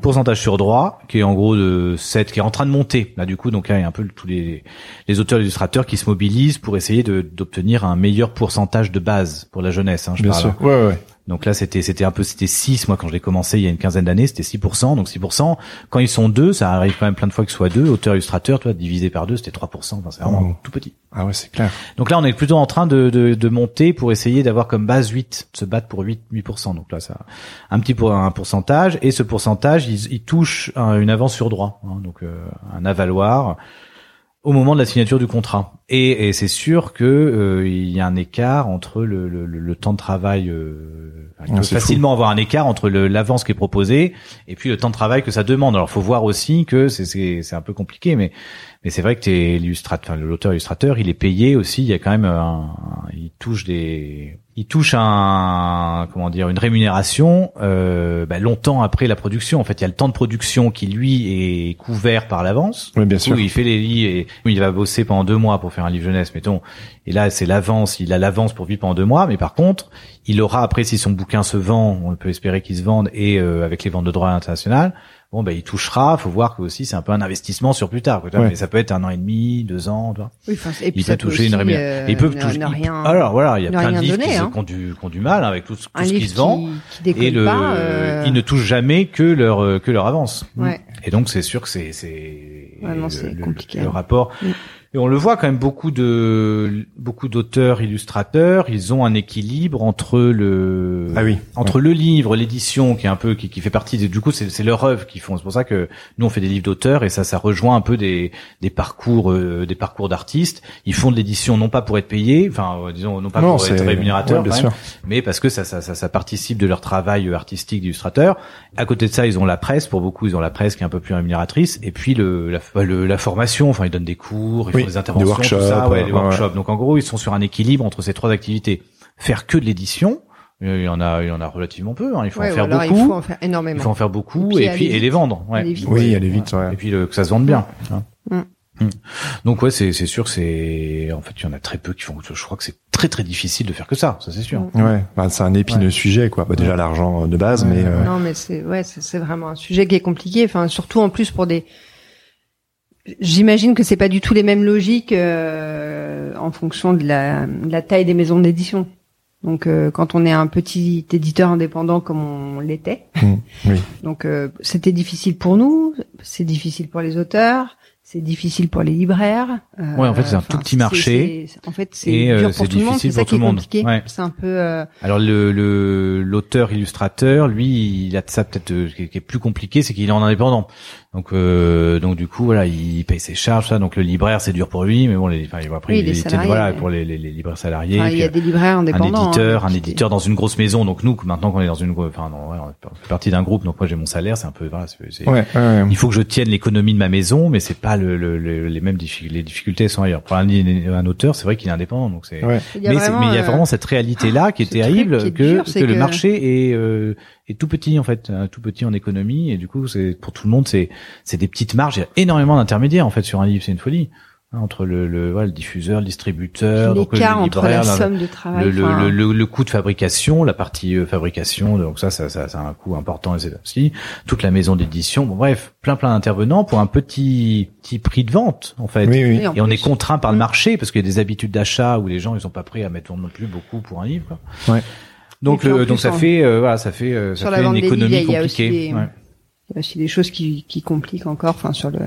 Pourcentage sur droit, qui est en gros de 7, qui est en train de monter. Là, du coup, donc, il y a un peu tous les, les auteurs illustrateurs qui se mobilisent pour essayer d'obtenir un meilleur pourcentage de base pour la jeunesse, hein, je Bien sûr. Ouais, ouais. Donc là, c'était c'était un peu c'était 6 moi quand je l'ai commencé il y a une quinzaine d'années, c'était 6 donc 6 quand ils sont deux, ça arrive quand même plein de fois que ce soit deux, auteur illustrateur, toi divisé par deux, c'était 3 enfin, c'est vraiment oh. tout petit. Ah ouais, c'est clair. Donc là, on est plutôt en train de de, de monter pour essayer d'avoir comme base 8, se battre pour 8 8 Donc là ça un petit pour un pourcentage et ce pourcentage, il, il touche une avance sur droit hein, donc euh, un avaloir au moment de la signature du contrat. Et, et c'est sûr que euh, il y a un écart entre le, le, le temps de travail. Euh, il peut facilement avoir un écart entre l'avance qui est proposée et puis le temps de travail que ça demande. Alors, faut voir aussi que c'est un peu compliqué, mais mais c'est vrai que t'es l'illustrateur, enfin, l'auteur illustrateur, il est payé aussi. Il y a quand même, un, il touche des, il touche un, comment dire, une rémunération euh, bah, longtemps après la production. En fait, il y a le temps de production qui lui est couvert par l'avance. Oui, bien sûr. il fait les lits et il va bosser pendant deux mois pour faire un livre jeunesse, mettons. Et là, c'est l'avance. Il a l'avance pour vivre pendant deux mois, mais par contre, il aura après si son bouquin se vend, on peut espérer qu'il se vende et euh, avec les ventes de droits internationales bon ben il touchera faut voir que aussi c'est un peu un investissement sur plus tard quoi, mais ça peut être un an et demi deux ans tu oui, et puis il peut toucher une rémunération euh, ils peuvent toucher alors voilà il y a plein de livres qui, hein. ont du, qui, ont du mal avec tout, tout ce qui se vend et le euh, ils ne touchent jamais que leur euh, que leur avance et donc c'est sûr que c'est c'est compliqué le, rapport mm. Et on le voit quand même beaucoup de beaucoup d'auteurs illustrateurs, ils ont un équilibre entre le ah oui, entre le livre, l'édition qui est un peu qui, qui fait partie du coup c'est c'est leur œuvre qu'ils font. C'est pour ça que nous on fait des livres d'auteurs et ça ça rejoint un peu des des parcours euh, des parcours d'artistes. Ils font de l'édition non pas pour être payés, enfin euh, disons non pas pour être rémunérateurs, mais parce que ça, ça ça ça participe de leur travail artistique d'illustrateur. À côté de ça, ils ont la presse pour beaucoup, ils ont la presse qui est un peu plus rémunératrice et puis le la, la formation, enfin ils donnent des cours, des interventions, des workshops, tout ça, ouais, les workshops. Donc en gros, ils sont sur un équilibre entre ces trois activités. Faire que de l'édition, euh, il y en a, il y en a relativement peu. Hein. Il faut en faire beaucoup. Il faut en faire énormément. Il faut en faire beaucoup et, puis et les vendre. Ouais. Oui, aller vite. Ouais. Et puis que ça se vende bien. Hein. Mm. Mm. Donc ouais, c'est c'est sûr, c'est en fait il y en a très peu qui font. Je crois que c'est très très difficile de faire que ça, ça c'est sûr. Mm. Ouais, bah, c'est un épineux sujet quoi. Bah, déjà l'argent de base, mais euh... non, mais c'est ouais, c'est vraiment un sujet qui est compliqué. Enfin, surtout en plus pour des J'imagine que c'est pas du tout les mêmes logiques euh, en fonction de la, de la, taille des maisons d'édition. Donc, euh, quand on est un petit éditeur indépendant comme on l'était, mmh, oui. donc euh, c'était difficile pour nous, c'est difficile pour les auteurs, c'est difficile pour les libraires. Euh, ouais, en fait, c'est un tout petit marché. en fait, c'est dur pour tout le monde. C'est. Ouais. C'est un peu. Alors le l'auteur illustrateur, lui, il a de ça peut-être qui est plus compliqué, c'est qu'il est en indépendant. Donc euh, donc du coup voilà, il paye ses charges ça. Donc le libraire c'est dur pour lui, mais bon les, enfin après il est voilà pour les, les, les libraires salariés. il y a des libraires indépendants. Un éditeur, hein, un éditeur dans une grosse maison. Donc nous maintenant qu'on est dans une enfin non, ouais, on fait partie d'un groupe. Donc moi j'ai mon salaire, c'est un peu voilà, c'est, ouais, ouais, il faut que je tienne l'économie de ma maison, mais c'est pas le, le, les mêmes difficultés. Les difficultés sont ailleurs. Pour un, un auteur, c'est vrai qu'il est indépendant, donc c'est. Mais, mais il y a euh, vraiment cette réalité là qui est terrible que, que, le marché est euh, est tout petit en fait, tout petit en économie et du coup c'est pour tout le monde c'est c'est des petites marges. Il y a énormément d'intermédiaires en fait sur un livre, c'est une folie hein, entre le le, le diffuseur, le distributeur, donc le entre la somme de travail, le, le, le, coût de fabrication, la partie euh, fabrication, donc ça ça ça, ça a un coût important aussi. Toute la maison d'édition, bon bref, plein plein d'intervenants pour un petit petit prix de vente en fait. Oui, oui. Et, on est contraint par le mmh. marché parce qu'il y a des habitudes d'achat où les gens ils sont pas prêts à mettre non plus beaucoup pour un livre. Quoi. Ouais. Donc, le, donc ça fait, euh, voilà, ça fait, euh, ça fait une économie compliquée. Il y a aussi des choses qui, qui compliquent encore, enfin sur le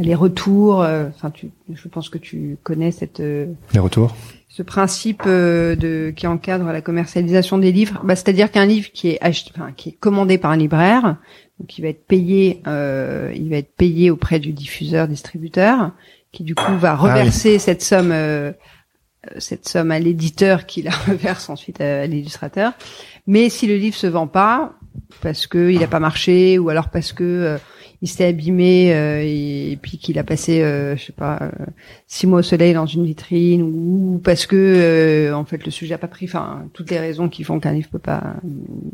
les retours. euh, Enfin, tu, je pense que tu connais cette euh, Les retours ce principe euh, de qui encadre la commercialisation des livres. Bah, c'est-à-dire qu'un livre qui est acheté, enfin, qui est commandé par un libraire, donc il va être payé, euh, il va être payé auprès du diffuseur distributeur, qui du coup va Ah oui. reverser cette somme. euh, cette somme à l'éditeur qui la reverse ensuite à, l'illustrateur. Mais si le livre se vend pas, parce que il a pas marché, ou alors parce que euh, il s'est abîmé euh, et, et puis qu'il a passé, euh, je sais pas, euh, six mois au soleil dans une vitrine, ou parce que euh, en fait le sujet a pas pris, enfin toutes les raisons qui font qu'un livre peut pas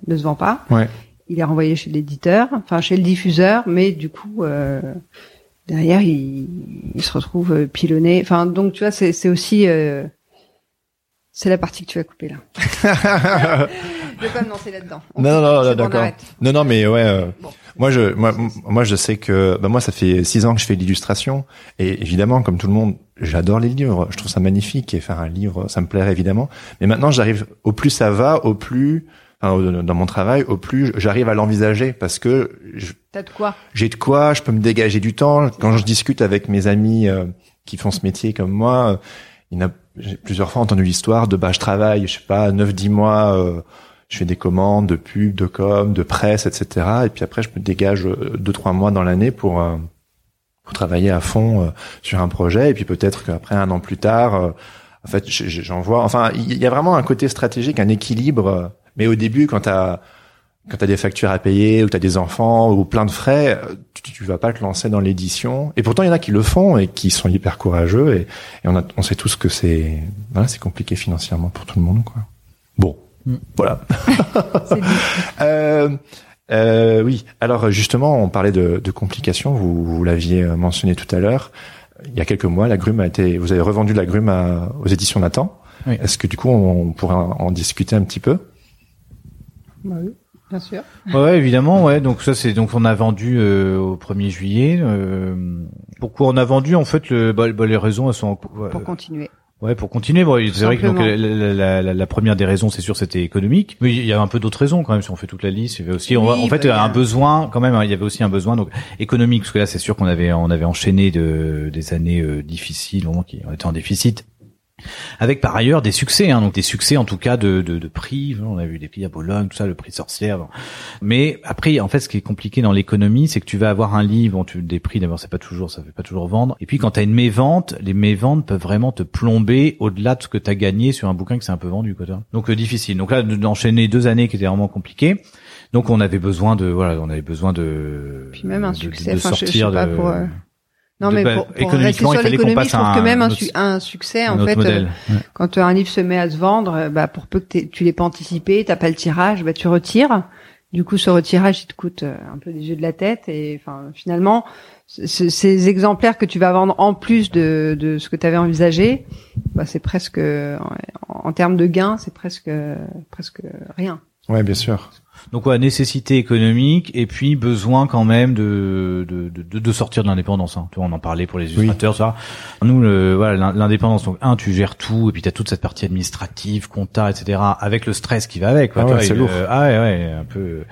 ne se vend pas. Ouais. Il est renvoyé chez l'éditeur, enfin chez le diffuseur, mais du coup euh, derrière il, il se retrouve euh, pilonné. Enfin donc tu vois c'est c'est aussi euh, c'est la partie que tu vas couper là. je vais pas me lancer là-dedans. On Non, non, non, d'accord. Non, non, mais ouais. euh, Bon. Moi, je, moi, moi, je sais que, bah, moi, ça fait six ans que je fais de l'illustration, et évidemment, comme tout le monde, j'adore les livres. Je trouve ça magnifique, et faire un livre, ça me plairait évidemment. Mais maintenant, j'arrive, au plus ça va, au plus, dans mon travail, au plus j'arrive à l'envisager, parce que T'as de quoi? j'ai de quoi, je peux me dégager du temps. Quand je discute avec mes amis euh, qui font ce métier comme moi, il a j'ai plusieurs fois entendu l'histoire de bah je travaille, je sais pas, 9 10 mois euh, je fais des commandes de pub, de com, de presse, etc. Et puis après, je me dégage euh, deux trois mois dans l'année pour euh, pour travailler à fond euh, sur un projet. Et puis peut-être qu'après un an plus tard, euh, en fait, j'en vois. Enfin, il y a vraiment un côté stratégique, un équilibre. euh, Mais au début, quand t'as quand t'as des factures à payer ou t'as des enfants ou plein de frais, euh, tu, tu vas pas te lancer dans l'édition. Et pourtant, il y en a qui le font et qui sont hyper courageux. Et, et on, a, on sait tous que c'est voilà, c'est compliqué financièrement pour tout le monde, quoi. Bon, Mm. voilà. Euh, euh, oui. Alors justement, on parlait de, de complications. Vous, vous l'aviez euh, mentionné tout à l'heure. Il y a quelques mois, la Grume a été. Vous avez revendu la Grume à- aux éditions Nathan. Oui. Est-ce que du coup, on pourrait en, en discuter un petit peu? Bah oui, bien sûr. Ouais, évidemment, ouais. Donc ça, c'est donc on a vendu euh, au 1er juillet. Euh, pourquoi on a vendu En fait, le, bah, bah, les raisons elles sont ouais, Pour continuer. ouais pour continuer. Bon, c'est vrai que donc, la, la, la, la première des raisons, c'est sûr, c'était économique. Mais il y a un peu d'autres raisons quand même. Si on fait toute la liste, il y avait aussi, on en fait, bah, un besoin quand même. hein, Il y avait aussi un besoin donc économique parce que là, c'est sûr qu'on avait on avait enchaîné de des années euh, difficiles, vraiment qui on était en déficit. Avec par ailleurs des succès, hein, donc des succès en tout cas de, de, de prix. On a vu des prix à Bologne, tout ça, le prix sorcière. bon. Mais après, en fait, ce qui est compliqué dans l'économie, c'est que tu vas avoir un livre, bon, tu, des prix d'abord, c'est pas toujours, ça fait pas toujours vendre. Et puis quand tu as une mévente, les méventes peuvent vraiment te plomber au-delà de ce que tu as gagné sur un bouquin qui s'est un peu vendu, quoi. Donc euh, difficile. Donc là, de- d'enchaîner deux années qui étaient vraiment compliquées. Donc on avait besoin de, voilà, on avait besoin de. Puis même un de- succès, de enfin, je- je sais sortir pas de- pour, euh, Non, de- mais bah, pour, pour rester sur l'économie, je trouve que même un, su- un succès, un en fait, euh, Ouais. quand un livre se met à se vendre, euh, bah, pour peu que tu l'aies pas anticipé, t'as pas le tirage, bah, tu retires. Du coup, ce retirage, il te coûte euh, un peu des yeux de la tête. Et enfin, finalement, ces exemplaires que tu vas vendre en plus de, de ce que tu avais envisagé, bah, c'est presque, en, en termes de gains, c'est presque, presque rien. Ouais, bien sûr. Donc ouais, nécessité économique et puis besoin quand même de de, de, de sortir de l'indépendance. Hein. Tu vois, on en parlait pour les illustrateurs, ça. Nous, le, voilà, l'in- l'indépendance. Donc un, tu gères tout et puis t'as toute cette partie administrative, compta, etc. Avec le stress qui va avec. Quoi, Ah ouais, c'est lourd. euh, ah ouais, ouais, un peu euh,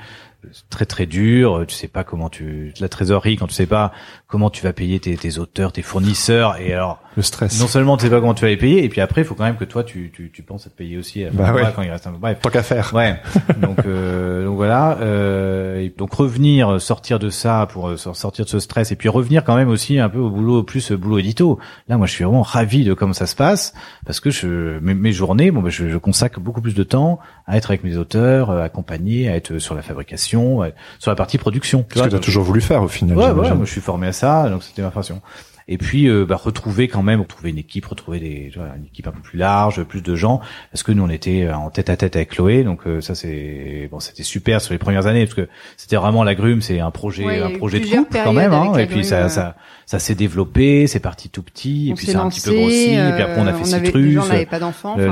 très très dur. Tu sais pas comment tu la trésorerie quand tu sais pas comment tu vas payer tes, tes auteurs, tes fournisseurs et alors Le stress. non seulement tu sais pas comment tu vas les payer et puis après il faut quand même que toi tu tu, tu penses à te payer aussi. à Bah ouais. quand il reste un bref. Tant qu'à faire. Ouais. donc euh, donc voilà. Euh, et donc revenir, sortir de ça pour euh, sortir de ce stress et puis revenir quand même aussi un peu au boulot plus euh, boulot édito. Là, moi, je suis vraiment ravi de comment ça se passe parce que je mes, mes journées, bon, ben, je, je consacre beaucoup plus de temps à être avec mes auteurs, euh, accompagner, à être sur la fabrication, à- sur la partie production. Tu Ce que vois, tu as toujours voulu faire au final. Ouais, ouais, moi je suis formé à ça, donc c'était ma passion. Et puis euh, bah, retrouver quand même, retrouver une équipe, retrouver des, vois, une équipe un peu plus large, plus de gens, parce que nous on était euh, en tête à tête avec Chloé, donc euh, ça c'est bon, c'était super sur les premières années parce que c'était vraiment la Grume, c'est un projet, Ouais, un projet de couple quand même, hein, et puis Grume, ça, euh. ça, ça s'est développé, c'est parti tout petit, et puis ça a un petit peu grossi, et puis euh, après on a fait on avait- Citrus, déjà, on pas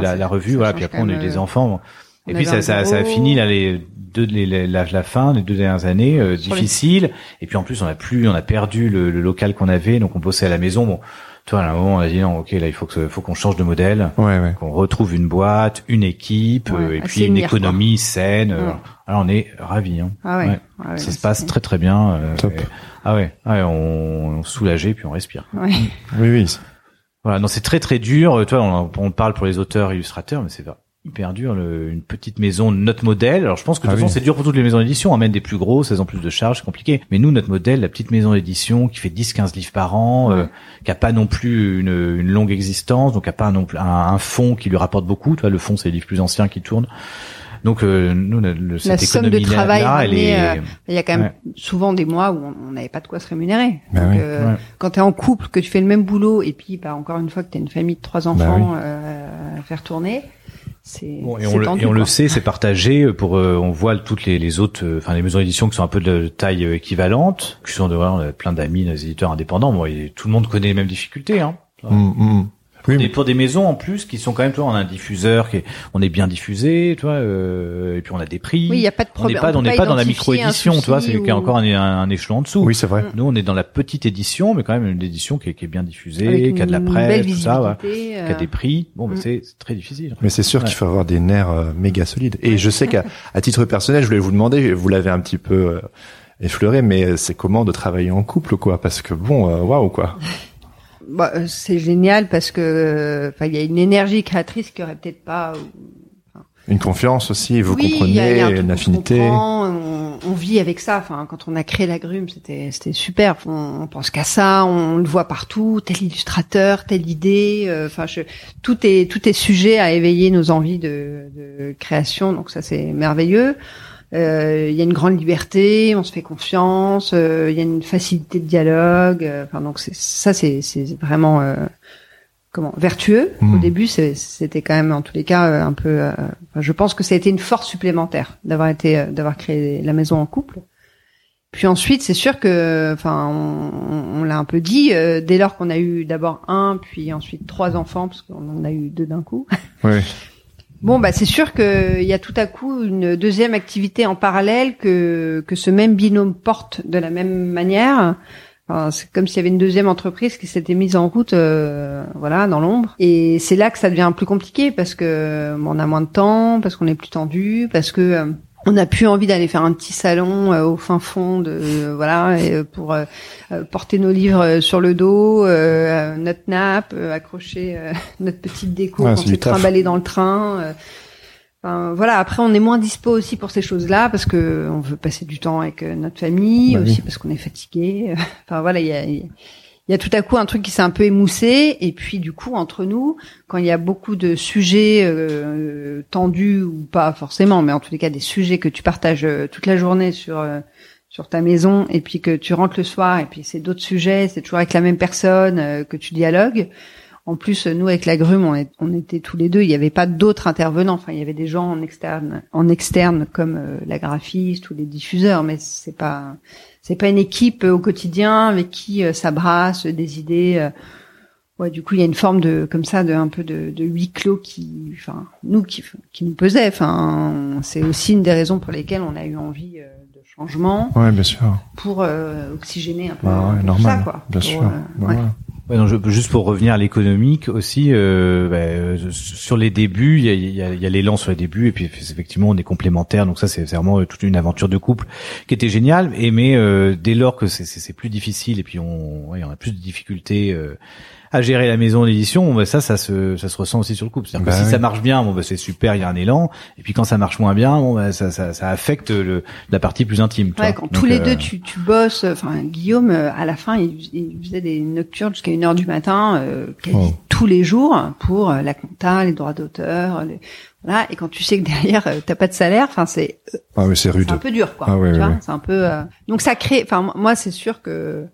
la, c'est- la revue, voilà, puis après on a eu des euh, enfants. Et puis ça, ça, ça a fini là les deux les, les- la, la fin des deux dernières années euh, les- difficiles. Et puis en plus on a plus on a perdu le, le local qu'on avait donc on bossait à la maison. Bon, toi à un moment on a dit non ok là il faut que faut qu'on change de modèle. Ouais, ouais. qu'on retrouve une boîte, une équipe Ouais, euh, et puis une quoi. économie saine. euh. Alors on est ravis. Hein. Ah ouais. Ouais. Ah ouais, ça se passe très très bien. euh, Top. et- ah ouais, ouais on, on soulagé puis on respire. Ouais. Oui, oui. Voilà, non c'est très très dur. Euh, Toi on, on parle pour les auteurs illustrateurs, mais c'est hyper dur. Le, une petite maison, notre modèle. Alors je pense que de Ah toute façon c'est dur pour toutes les maisons d'édition. On amène des plus grosses, elles ont plus de charges, c'est compliqué. Mais nous notre modèle, la petite maison d'édition qui fait 10-15 livres par an, euh, qui a pas non plus une, une longue existence, donc qui a pas non plus un, un fonds qui lui rapporte beaucoup. Tu vois, le fonds c'est les livres plus anciens qui tournent. Donc euh, nous le, le- cette somme de travail là, elle est euh, Il y a quand même souvent des mois où on n'avait pas de quoi se rémunérer. Bah Donc, oui. euh, Ouais. Quand tu es en couple, que tu fais le même boulot, et puis bah, encore une fois que tu as une famille de trois enfants euh, à faire tourner, Bon, et on, le, tendu, et on le quoi. sait, c'est partagé pour euh, on voit toutes les, les autres euh, enfin les maisons d'édition qui sont un peu de taille euh, équivalente, qui sont de on a plein d'amis, des éditeurs indépendants, bon, et tout le monde connaît les mêmes difficultés hein. Mm, Oui, Et mais- pour des maisons en plus qui sont quand même, tu vois, on a un diffuseur qui est, on est bien diffusé, tu vois, euh, et puis on a des prix. Oui, il n'y a pas de on n'est problème. pas, on n'est pas dans la identifier un micro-édition, tu vois, c'est qu'il y a ou- encore un, un, un échelon en dessous. oui, c'est vrai. Nous, on est dans la petite édition, mais quand même une édition qui est, qui est bien diffusée, avec qui a de la presse, tout ça, ouais, visibilité, qui a euh, des prix. Bon, mais Mm. c'est c'est très difficile. Mais c'est sûr Ouais. qu'il faut avoir des nerfs euh, méga solides. Et je sais qu'à à titre personnel, je voulais vous demander, vous l'avez un petit peu euh, effleuré, mais c'est comment de travailler en couple, quoi? Parce que bon, euh, waouh, quoi. Bah, euh, c'est génial parce que il y a une énergie créatrice qui aurait peut-être pas Une confiance aussi, vous Oui, il y a- il y a un comprenez, truc une affinité. on, on vit avec ça. Enfin, quand on a créé la Grume, c'était c'était super. On, on pense qu'à ça, on le voit partout. Tel illustrateur, telle idée. euh, Enfin, je, tout est tout est sujet à éveiller nos envies de, de création. Donc ça, c'est merveilleux. Euh, Il y a une grande liberté, on se fait confiance. euh, Il y a une facilité de dialogue. euh, Enfin, donc c'est ça, c'est vraiment euh, comment vertueux. Au Mm. début, c'était quand même en tous les cas un peu. euh, je pense que ça a été une force supplémentaire d'avoir été, d'avoir créé la maison en couple. Puis ensuite, c'est sûr que, enfin, on, on l'a un peu dit, euh, dès lors qu'on a eu d'abord un, puis ensuite trois enfants, parce qu'on en a eu deux d'un coup. Oui. Bon, bah c'est sûr qu'il y a tout à coup une deuxième activité en parallèle que que ce même binôme porte de la même manière. C'est comme s'il y avait une deuxième entreprise qui s'était mise en route, euh, voilà, dans l'ombre. Et c'est là que ça devient plus compliqué parce que on a moins de temps, parce qu'on est plus tendu, parce que euh, on n'a plus envie d'aller faire un petit salon euh, au fin fond de euh, voilà et, euh, pour euh, porter nos livres sur le dos, euh, notre nappe, euh, accrocher euh, notre petite déco Ouais, quand du taf. trimballé dans le train. euh. Enfin, voilà. Après, on est moins dispo aussi pour ces choses-là parce que on veut passer du temps avec notre famille, Bah oui. aussi parce qu'on est fatigué. enfin voilà, il y a, il y a tout à coup un truc qui s'est un peu émoussé et puis du coup entre nous, quand il y a beaucoup de sujets euh, tendus ou pas forcément, mais en tous les cas des sujets que tu partages euh, toute la journée sur euh, sur ta maison et puis que tu rentres le soir et puis c'est d'autres sujets, c'est toujours avec la même personne que tu dialogues. En plus, nous avec la Grume, on, était tous les deux. Il n'y avait pas d'autres intervenants. Enfin, il y avait des gens en externe, en externe comme la graphiste ou les diffuseurs, mais c'est pas c'est pas une équipe euh, au quotidien avec qui euh, ça brasse des idées. euh. Ouais, du coup, il y a une forme de comme ça de un peu de, de huis clos qui, enfin, nous qui qui nous pesait. Enfin, c'est aussi une des raisons pour lesquelles on a eu envie euh, de changement Ouais, bien sûr. pour euh, oxygéner un peu, Ouais, un ouais, normal. ça, quoi. Bien Pour, sûr. euh, Bah ouais. Non, je, juste pour revenir à l'économique aussi, euh, bah, euh, sur les débuts, il y a, y l'élan sur les débuts, et puis effectivement on est complémentaires, donc ça c'est vraiment euh, toute une aventure de couple qui était géniale. Et mais dès lors que c'est- plus difficile, et puis on, ouais, on a plus de difficultés à gérer la maison d'édition, bah, ça, ça se, ça se ressent aussi sur le couple. C'est-à-dire Bah que si oui. ça marche bien, bon, bah, c'est super, il y a un élan. Et puis quand ça marche moins bien, bon, bah, ça, ça, ça affecte le, la partie plus intime. tu Ouais, quand Donc, tous les euh, deux tu, tu bosses, enfin Guillaume euh, à la fin il, il faisait des nocturnes jusqu'à une heure du matin, euh, quasi Oh. tous les jours pour euh, la compta, les droits d'auteur, les- voilà. Et quand tu sais que derrière euh, t'as pas de salaire, enfin c'est Ah oui, c'est rude. c'est un peu dur quoi. Ah tu vois, ouais. c'est un peu. euh, Donc ça crée. Enfin moi c'est sûr que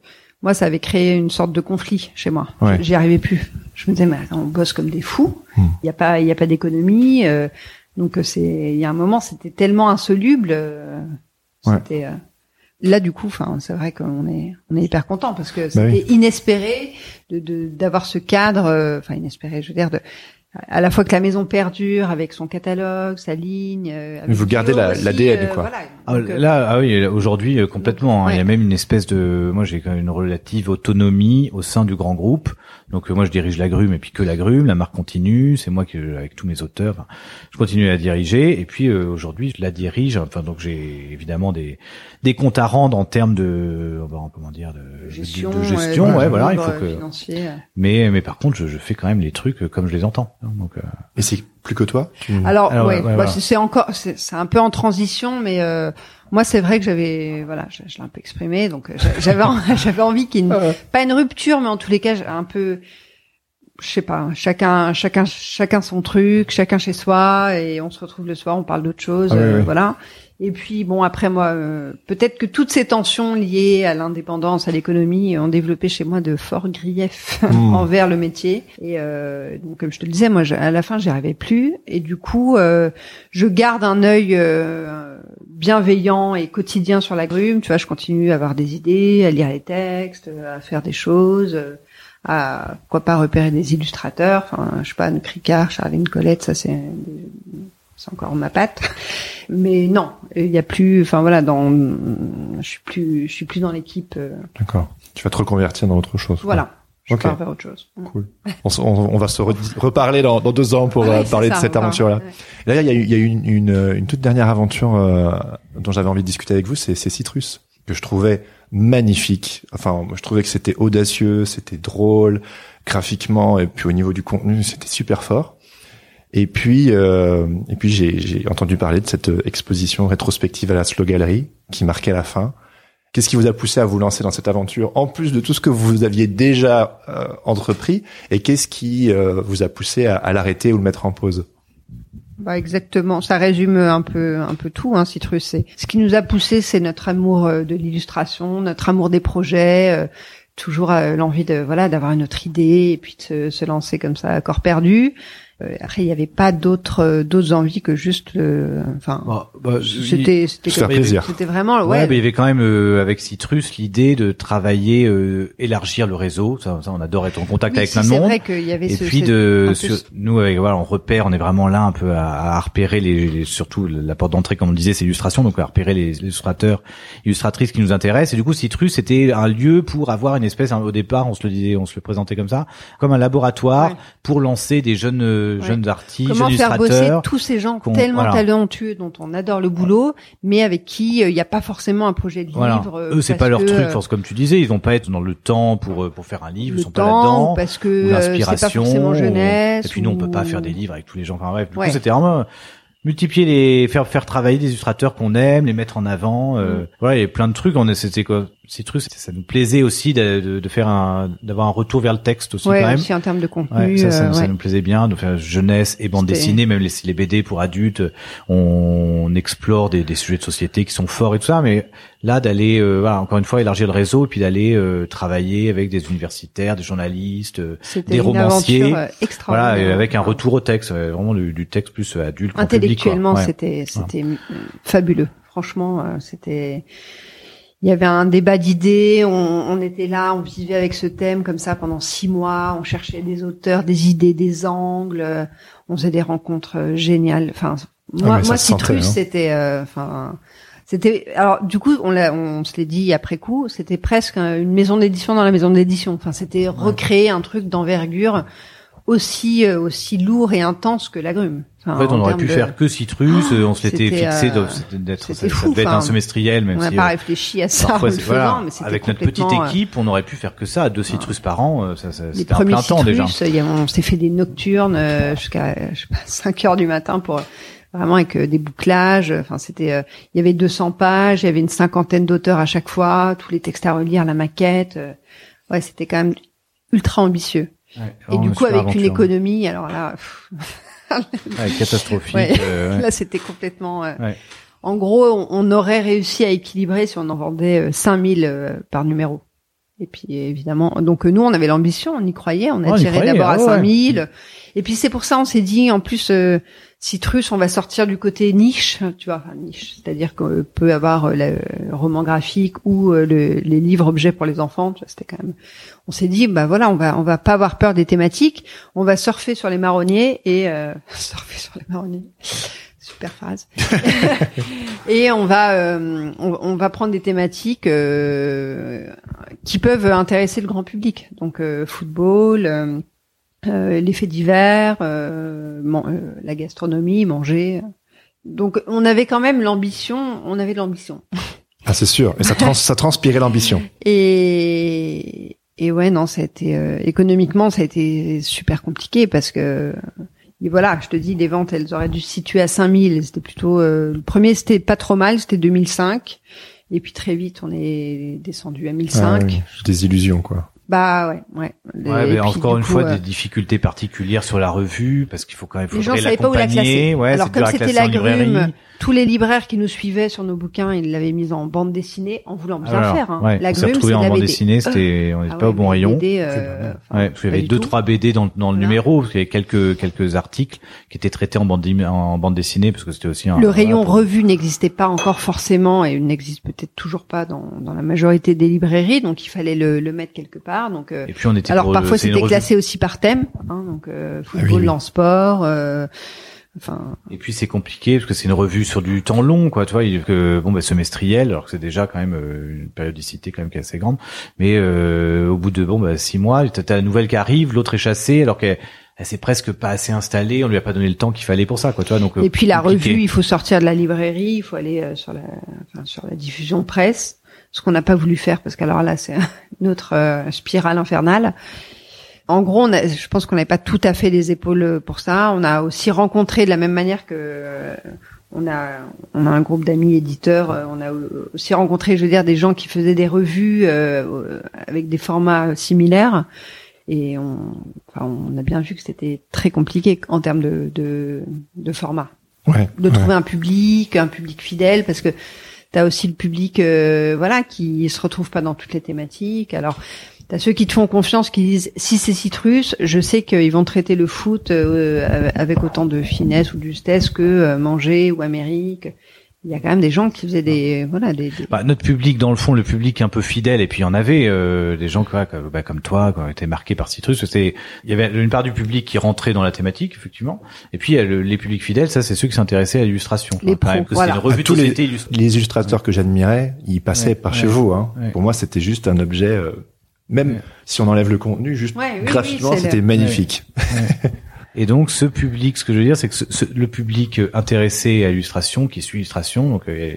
moi ça avait créé une sorte de conflit chez moi. Ouais. J'y arrivais plus. Je me disais mais attends, on bosse comme des fous. Il Hmm. y a pas il y a pas d'économie. euh, donc euh, c'est il y a un moment c'était tellement insoluble. euh, Ouais. C'était euh, là du coup. Enfin c'est vrai qu'on est on est hyper content parce que Bah c'était inespéré de de- d'avoir ce cadre. euh, Enfin inespéré je veux dire de à la fois que la maison perdure avec son catalogue, sa ligne. avec vous gardez la- l'ADN, euh, quoi. voilà. Ah, euh, là, ah oui, aujourd'hui euh, complètement. hein. Il y a même une espèce de, moi j'ai quand même une relative autonomie au sein du grand groupe. Donc euh, moi je dirige la Grume et puis que la Grume, la marque continue. C'est moi qui, avec tous mes auteurs, enfin, je continue à la diriger. Et puis euh, aujourd'hui je la dirige. Enfin donc j'ai évidemment des des comptes à rendre en termes de, bon, comment dire, de gestion, de, de gestion. euh, ouais, voilà, il faut que. financier. Mais mais par contre je, je fais quand même les trucs comme je les entends. Donc euh, Et c'est plus que toi tu... Alors, Alors, ouais, ouais, bah, voilà. c'est- encore, c'est c'est un peu en transition, mais euh, moi c'est vrai que j'avais, voilà, je, je l'ai un peu exprimé, donc euh, j'a- j'avais en- j'avais envie qu'il y ait une, pas une rupture, mais en tous les cas j'ai un peu, je sais pas, chacun, chacun, chacun son truc, chacun chez soi, et on se retrouve le soir, on parle d'autre chose, Ah oui, euh, oui. voilà. Et puis bon, après moi, euh, peut-être que toutes ces tensions liées à l'indépendance, à l'économie, ont développé chez moi de forts griefs Hmm. envers le métier. Et euh, donc, comme je te le disais, moi, je- à la fin, j'y arrivais plus. Et du coup, euh, je garde un œil euh, bienveillant et quotidien sur la grume. Tu vois, je continue à avoir des idées, à lire les textes, à faire des choses. à pourquoi pas repérer des illustrateurs, enfin je sais pas, Anne Cricard, Charline Colette, ça c'est c'est encore ma patte. Mais non, il y a plus, enfin voilà, dans, je suis plus, je suis plus dans l'équipe. euh, D'accord. Tu vas te reconvertir dans autre chose. voilà, je Ok. pars vers autre chose. Cool. On, s- on- on va se re- reparler dans, dans deux ans pour Ah euh, parler de cette aventure-là. Là, il y a, eu- il y a eu une, une, une toute dernière aventure euh, dont j'avais envie de discuter avec vous, c'est Citrus, que je trouvais magnifique. Enfin, je trouvais que c'était audacieux, c'était drôle, graphiquement, et puis au niveau du contenu, c'était super fort. Et puis, euh, et puis j'ai entendu parler de cette euh, exposition rétrospective à la Slow Gallery qui marquait la fin. Qu'est-ce qui vous a poussé à vous lancer dans cette aventure, en plus de tout ce que vous aviez déjà euh, entrepris, et qu'est-ce qui euh, vous a poussé à, à l'arrêter ou le mettre en pause? Bah exactement, ça résume un peu un peu tout. Hein, Citrus, ce qui nous a poussé, c'est notre amour euh, de l'illustration, notre amour des projets, euh, toujours l'envie de voilà d'avoir une autre idée et puis de se, se lancer comme ça à corps perdu. Euh, après, il n'y avait pas d'autres euh, d'autres envies que juste le. Enfin, bah, bah, c'était c'était plaisir. C'était vraiment Ouais, ouais. mais il y avait quand même euh, avec Citrus l'idée de travailler, euh, élargir le réseau. Ça, ça, on adore être en contact Oui, avec si, plein de c'est monde. vrai qu'il y avait Et ce, puis de sur- nous avec voilà on repère on est vraiment là un peu à, à repérer les, les- surtout la porte d'entrée comme on disait c'est l'illustration donc à repérer les, les illustrateurs illustratrices qui nous intéressent et du coup Citrus c'était un lieu pour avoir une espèce hein, au départ on se le disait on se le présentait comme ça comme un laboratoire Ouais. pour lancer des jeunes Ouais. jeunes artistes Comment faire bosser tous ces gens tellement voilà. talentueux dont on adore le boulot, mais avec qui euh, il n'y a pas forcément un projet de voilà livre. euh, eux c'est pas leur que, truc euh, force comme tu disais ils vont pas être dans le temps pour pour faire un livre ils sont pas temps, là-dedans ou parce que pas l'inspiration forcément jeunesse. et puis nous on peut pas faire des livres avec tous les gens enfin bref du Ouais. coup c'était vraiment multiplier les faire faire travailler des illustrateurs qu'on aime les mettre en avant euh, Mm. voilà il y a plein de trucs on est c'était quoi Citrus ça nous plaisait aussi de, de, de faire un d'avoir un retour vers le texte aussi Ouais, quand même aussi en termes de contenu. Ouais, ça, ça, euh, ça ouais. nous plaisait bien de faire jeunesse et bande dessinée, même les, les BD pour adultes. On explore des, des sujets de société qui sont forts et tout ça, mais là d'aller, euh, voilà, encore une fois, élargir le réseau et puis d'aller euh, travailler avec des universitaires, des journalistes, euh, des romanciers, euh, voilà, avec un retour au texte, vraiment du, du texte plus adulte. Intellectuellement, c'était c'était fabuleux. Franchement, c'était. Il y avait un débat d'idées. On, on était là, on vivait avec ce thème comme ça pendant six mois. On cherchait des auteurs, des idées, des angles. euh, On faisait des rencontres euh, géniales. Enfin, moi, Ah, moi, sentait, Citrus, hein. c'était, euh, enfin, c'était. Alors, du coup, on l'a, on se l'est dit après coup. C'était presque un- une maison d'édition dans la maison d'édition. Enfin, c'était recréer un truc d'envergure aussi euh, aussi lourd et intense que la grume. Enfin, En fait, on en aurait termes pu de- faire que Citrus, euh, on se l'était c'était, fixé euh, d'être, ça, c'était ça fou, devait être un semestriel, même on n'a si pas euh, réfléchi à ça Parfois, en le voilà, mais avec notre petite équipe, on aurait pu faire que ça, deux citrus par an, ça, ça, c'était un plein temps déjà. y a- on s'est fait des nocturnes euh, jusqu'à je sais pas 5 heures du matin pour vraiment avec des bouclages. Enfin, c'était euh, il y avait 200 pages, il y avait une cinquantaine d'auteurs à chaque fois, tous les textes à relire, la maquette. ouais, c'était quand même ultra ambitieux. Ouais, Et du coup, avec une économie, alors là, Ouais, catastrophique. Ouais. euh, là, c'était complètement. euh. En gros, on, on aurait réussi à équilibrer si on en vendait euh, 5000 euh, par numéro. Et puis évidemment, donc nous on avait l'ambition, on y croyait, on a tiré d'abord à ah ouais. 5000. Et puis c'est pour ça on s'est dit en plus euh, Citrus, on va sortir du côté niche, tu vois, enfin, niche, c'est-à-dire qu'on peut avoir euh, le roman graphique ou euh, le- les livres objets pour les enfants. tu vois, C'était quand même. On s'est dit bah voilà, on va on va pas avoir peur des thématiques, on va surfer sur les marronniers et euh, surfer sur les marronniers. Super phrase. et on va on, on va prendre des thématiques euh, qui peuvent intéresser le grand public. Donc euh, football, euh, les faits divers, euh, man- euh, la gastronomie, manger. Donc on avait quand même l'ambition, on avait de l'ambition. Ah, c'est sûr. Et ça, trans ça transpirait l'ambition. Et et ouais non, ça a été euh, économiquement ça a été super compliqué parce que et voilà, je te dis les ventes elles auraient dû se situer à 5000, c'était plutôt euh, le premier c'était pas trop mal, c'était 2005 et puis très vite on est descendu à 1005. Ah oui, Des illusions, quoi. Bah ouais, ouais. Ouais, Et mais puis, encore une coup, fois, euh, des difficultés particulières sur la revue, parce qu'il faut quand même Les gens savaient pas où la classer. Ouais, Alors comme c'était tous les libraires qui nous suivaient sur nos bouquins, ils l'avaient mise en bande dessinée en voulant bien Alors, faire. Hein. ouais, la on s'est grume, c'est de en la bande BD. dessinée, c'était, on n'était Ah pas ouais, au bon rayon. BD, euh, enfin, Ouais, parce qu'il y avait deux tout. trois BD dans, dans le Voilà. numéro, parce qu'il y avait quelques quelques articles qui étaient traités en bande en bande dessinée, parce que c'était aussi un, Le rayon pour- revue n'existait pas encore forcément et n'existe peut-être toujours pas dans, dans la majorité des librairies, donc il fallait le, le mettre quelque part. Donc euh, Et puis on était alors parfois c'était classé aussi par thème, hein, donc euh, football, oui, oui. lance sport. Euh, enfin, Et puis c'est compliqué parce que c'est une revue sur du temps long, quoi. Tu vois, que bon, bah, semestriel, alors que c'est déjà quand même euh, une périodicité quand même qui est assez grande. Mais euh, au bout de bon, bah, six mois, t'as la nouvelle qui arrive, l'autre est chassée, alors qu'elle elle s'est presque pas assez installée. On lui a pas donné le temps qu'il fallait pour ça, quoi. Tu vois, donc euh, Et puis la revue, il faut sortir de la librairie, il faut aller euh, sur la, enfin, sur la diffusion presse, ce qu'on n'a pas voulu faire parce qu'alors là c'est une autre euh, spirale infernale. En gros, on a, je pense qu'on n'avait pas tout à fait les épaules pour ça. On a aussi rencontré de la même manière que euh, on a, on a un groupe d'amis éditeurs. euh, On a aussi rencontré, je veux dire, des gens qui faisaient des revues euh, avec des formats similaires. Et on, enfin, on a bien vu que c'était très compliqué en termes de, de, de format Ouais. de ouais. trouver un public, un public fidèle, parce que tu as aussi le public, euh, voilà, qui se retrouve pas dans toutes les thématiques. Alors, t'as ceux qui te font confiance, qui disent si c'est Citrus, je sais qu'ils vont traiter le foot euh, avec autant de finesse ou de justesse que euh, manger ou Amérique. Il y a quand même des gens qui faisaient des, voilà, des, des- Bah, notre public, dans le fond, le public un peu fidèle, et puis il y en avait euh, des gens quoi, comme, bah, comme toi, qui ont été marqués par Citrus. C'était, il y avait une part du public qui rentrait dans la thématique, effectivement, et puis il y a le- les publics fidèles, ça c'est ceux qui s'intéressaient à l'illustration. Les même, pros, que c'est voilà. une revue Ah, tous de les-. Les illustrateurs que j'admirais, ils passaient Ouais, par ouais. chez vous. Hein. Ouais. Pour moi, c'était juste un objet, euh, même Ouais. si on enlève le contenu, juste Ouais, oui, oui, graphiquement, le- c'était magnifique. Et donc ce public, ce que je veux dire, c'est que ce- ce- le public euh, intéressé à l'illustration, qui suit l'illustration, donc euh,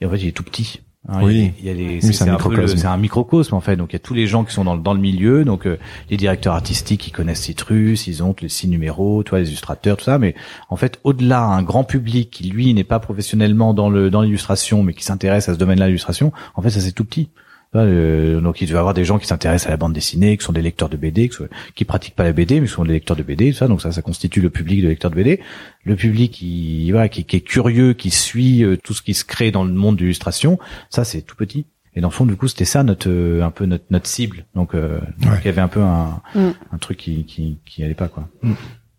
et en fait il est tout petit. Hein, Oui. il y a, il y a les, Oui, c'est, un c'est microcosme. c'est un microcosme en fait. Donc il y a tous les gens qui sont dans, le- dans le milieu, donc euh, les directeurs artistiques qui connaissent Citrus, ils ont les six numéros, toi les illustrateurs, tout ça. Mais en fait, au-delà, un grand public qui lui n'est pas professionnellement dans le dans l'illustration, mais qui s'intéresse à ce domaine-là, l'illustration, en fait ça c'est tout petit. Euh, donc il doit y avoir des gens qui s'intéressent à la bande dessinée, qui sont des lecteurs de BD, qui, sont, qui pratiquent pas la BD, mais qui sont des lecteurs de BD, tout ça. Donc ça, ça constitue le public de lecteurs de BD. Le public qui, voilà, qui, qui est curieux, qui suit euh, tout ce qui se crée dans le monde de l'illustration, ça c'est tout petit. Et dans le fond, du coup, c'était ça notre euh, un peu notre notre cible. Donc, euh, donc il y avait un peu un, Mm. un truc qui, qui qui allait pas quoi.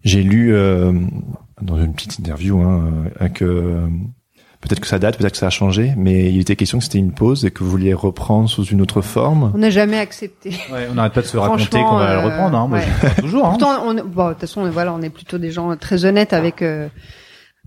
J'ai lu euh, dans une petite interview hein, euh, que euh, peut-être que ça date, peut-être que ça a changé, mais il était question que c'était une pause et que vous vouliez reprendre sous une autre forme. on n'a jamais accepté. Ouais, on n'arrête pas de se raconter qu'on va le euh, reprendre. Hein. Moi, ouais. toujours. Hein. Pourtant, on, bon, de toute façon, on- voilà, on est plutôt des gens très honnêtes avec, euh,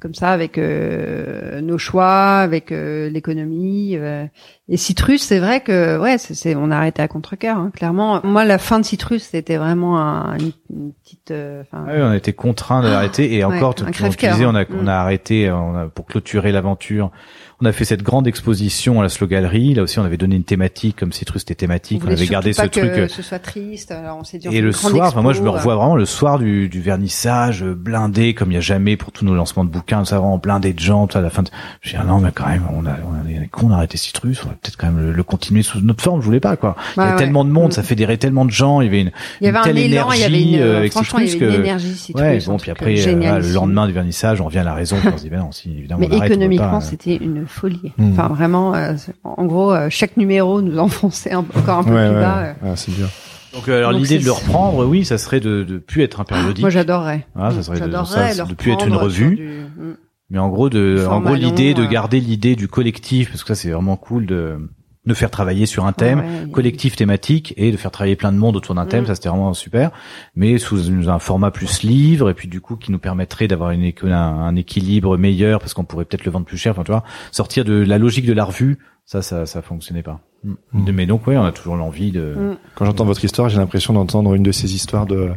comme ça, avec euh, nos choix, avec euh, l'économie. euh. Et Citrus, c'est vrai que, ouais, c'est, c'est- on a arrêté à contre-cœur, hein, clairement. Moi, la fin de Citrus, c'était vraiment un, une, une petite, euh, Ah oui, on a été contraints d'arrêter et Ouais, encore, un tu, disais, on a, hein. on a arrêté on a, pour clôturer l'aventure. On a fait cette grande exposition à la Slow Gallery. Là aussi, on avait donné une thématique, comme Citrus était on thématique. On, avait gardé ce truc. euh, que ce soit triste. Alors, on s'est dit, on Et le soir, enfin, moi, je me revois vraiment le soir du, du vernissage, euh, blindé comme il y a jamais pour tous nos lancements de bouquins, ça vraiment blindé de gens. tout à la fin, de... je dis ah non, mais quand même, on a, on a, on a arrêté Citrus, on aurait peut-être quand même le, le continuer sous notre forme. Je voulais pas quoi. il y Ouais, a ouais. tellement de monde, ça fédérait tellement de gens. Il y avait une, Il y avait une un telle élan, énergie il y avait une, euh, franchement, il y avait une énergie Citrus. Ouais, bon, puis euh, après, euh, le lendemain du vernissage, on revient à la raison, on se dit, ben non, si, évidemment, Mais économiquement, euh. c'était une folie. Mm. Enfin, vraiment, euh, c'est- en gros, euh, chaque numéro nous enfonçait un- encore un peu Ouais, plus ouais, bas. euh. ouais, c'est dur. Donc, alors Donc, l'idée de le reprendre, oui, ça serait de, de plus être un périodique. Moi, j'adorerais. Ah, ça serait de- ça, plus être une revue. du- Mm. Mais en gros, de, en gros, l'idée long, de euh. garder l'idée du collectif, parce que ça, c'est vraiment cool de, de faire travailler sur un thème, Ouais, collectif thématique, et de faire travailler plein de monde autour d'un thème, Mm. ça c'était vraiment super. Mais sous un format plus livre, et puis du coup, qui nous permettrait d'avoir une, un, un équilibre meilleur, parce qu'on pourrait peut-être le vendre plus cher, enfin, tu vois, sortir de la logique de la revue, ça, ça, ça fonctionnait pas. Mm. Mais donc, ouais, on a toujours l'envie de, Mm. Quand j'entends votre histoire, j'ai l'impression d'entendre une de ces histoires de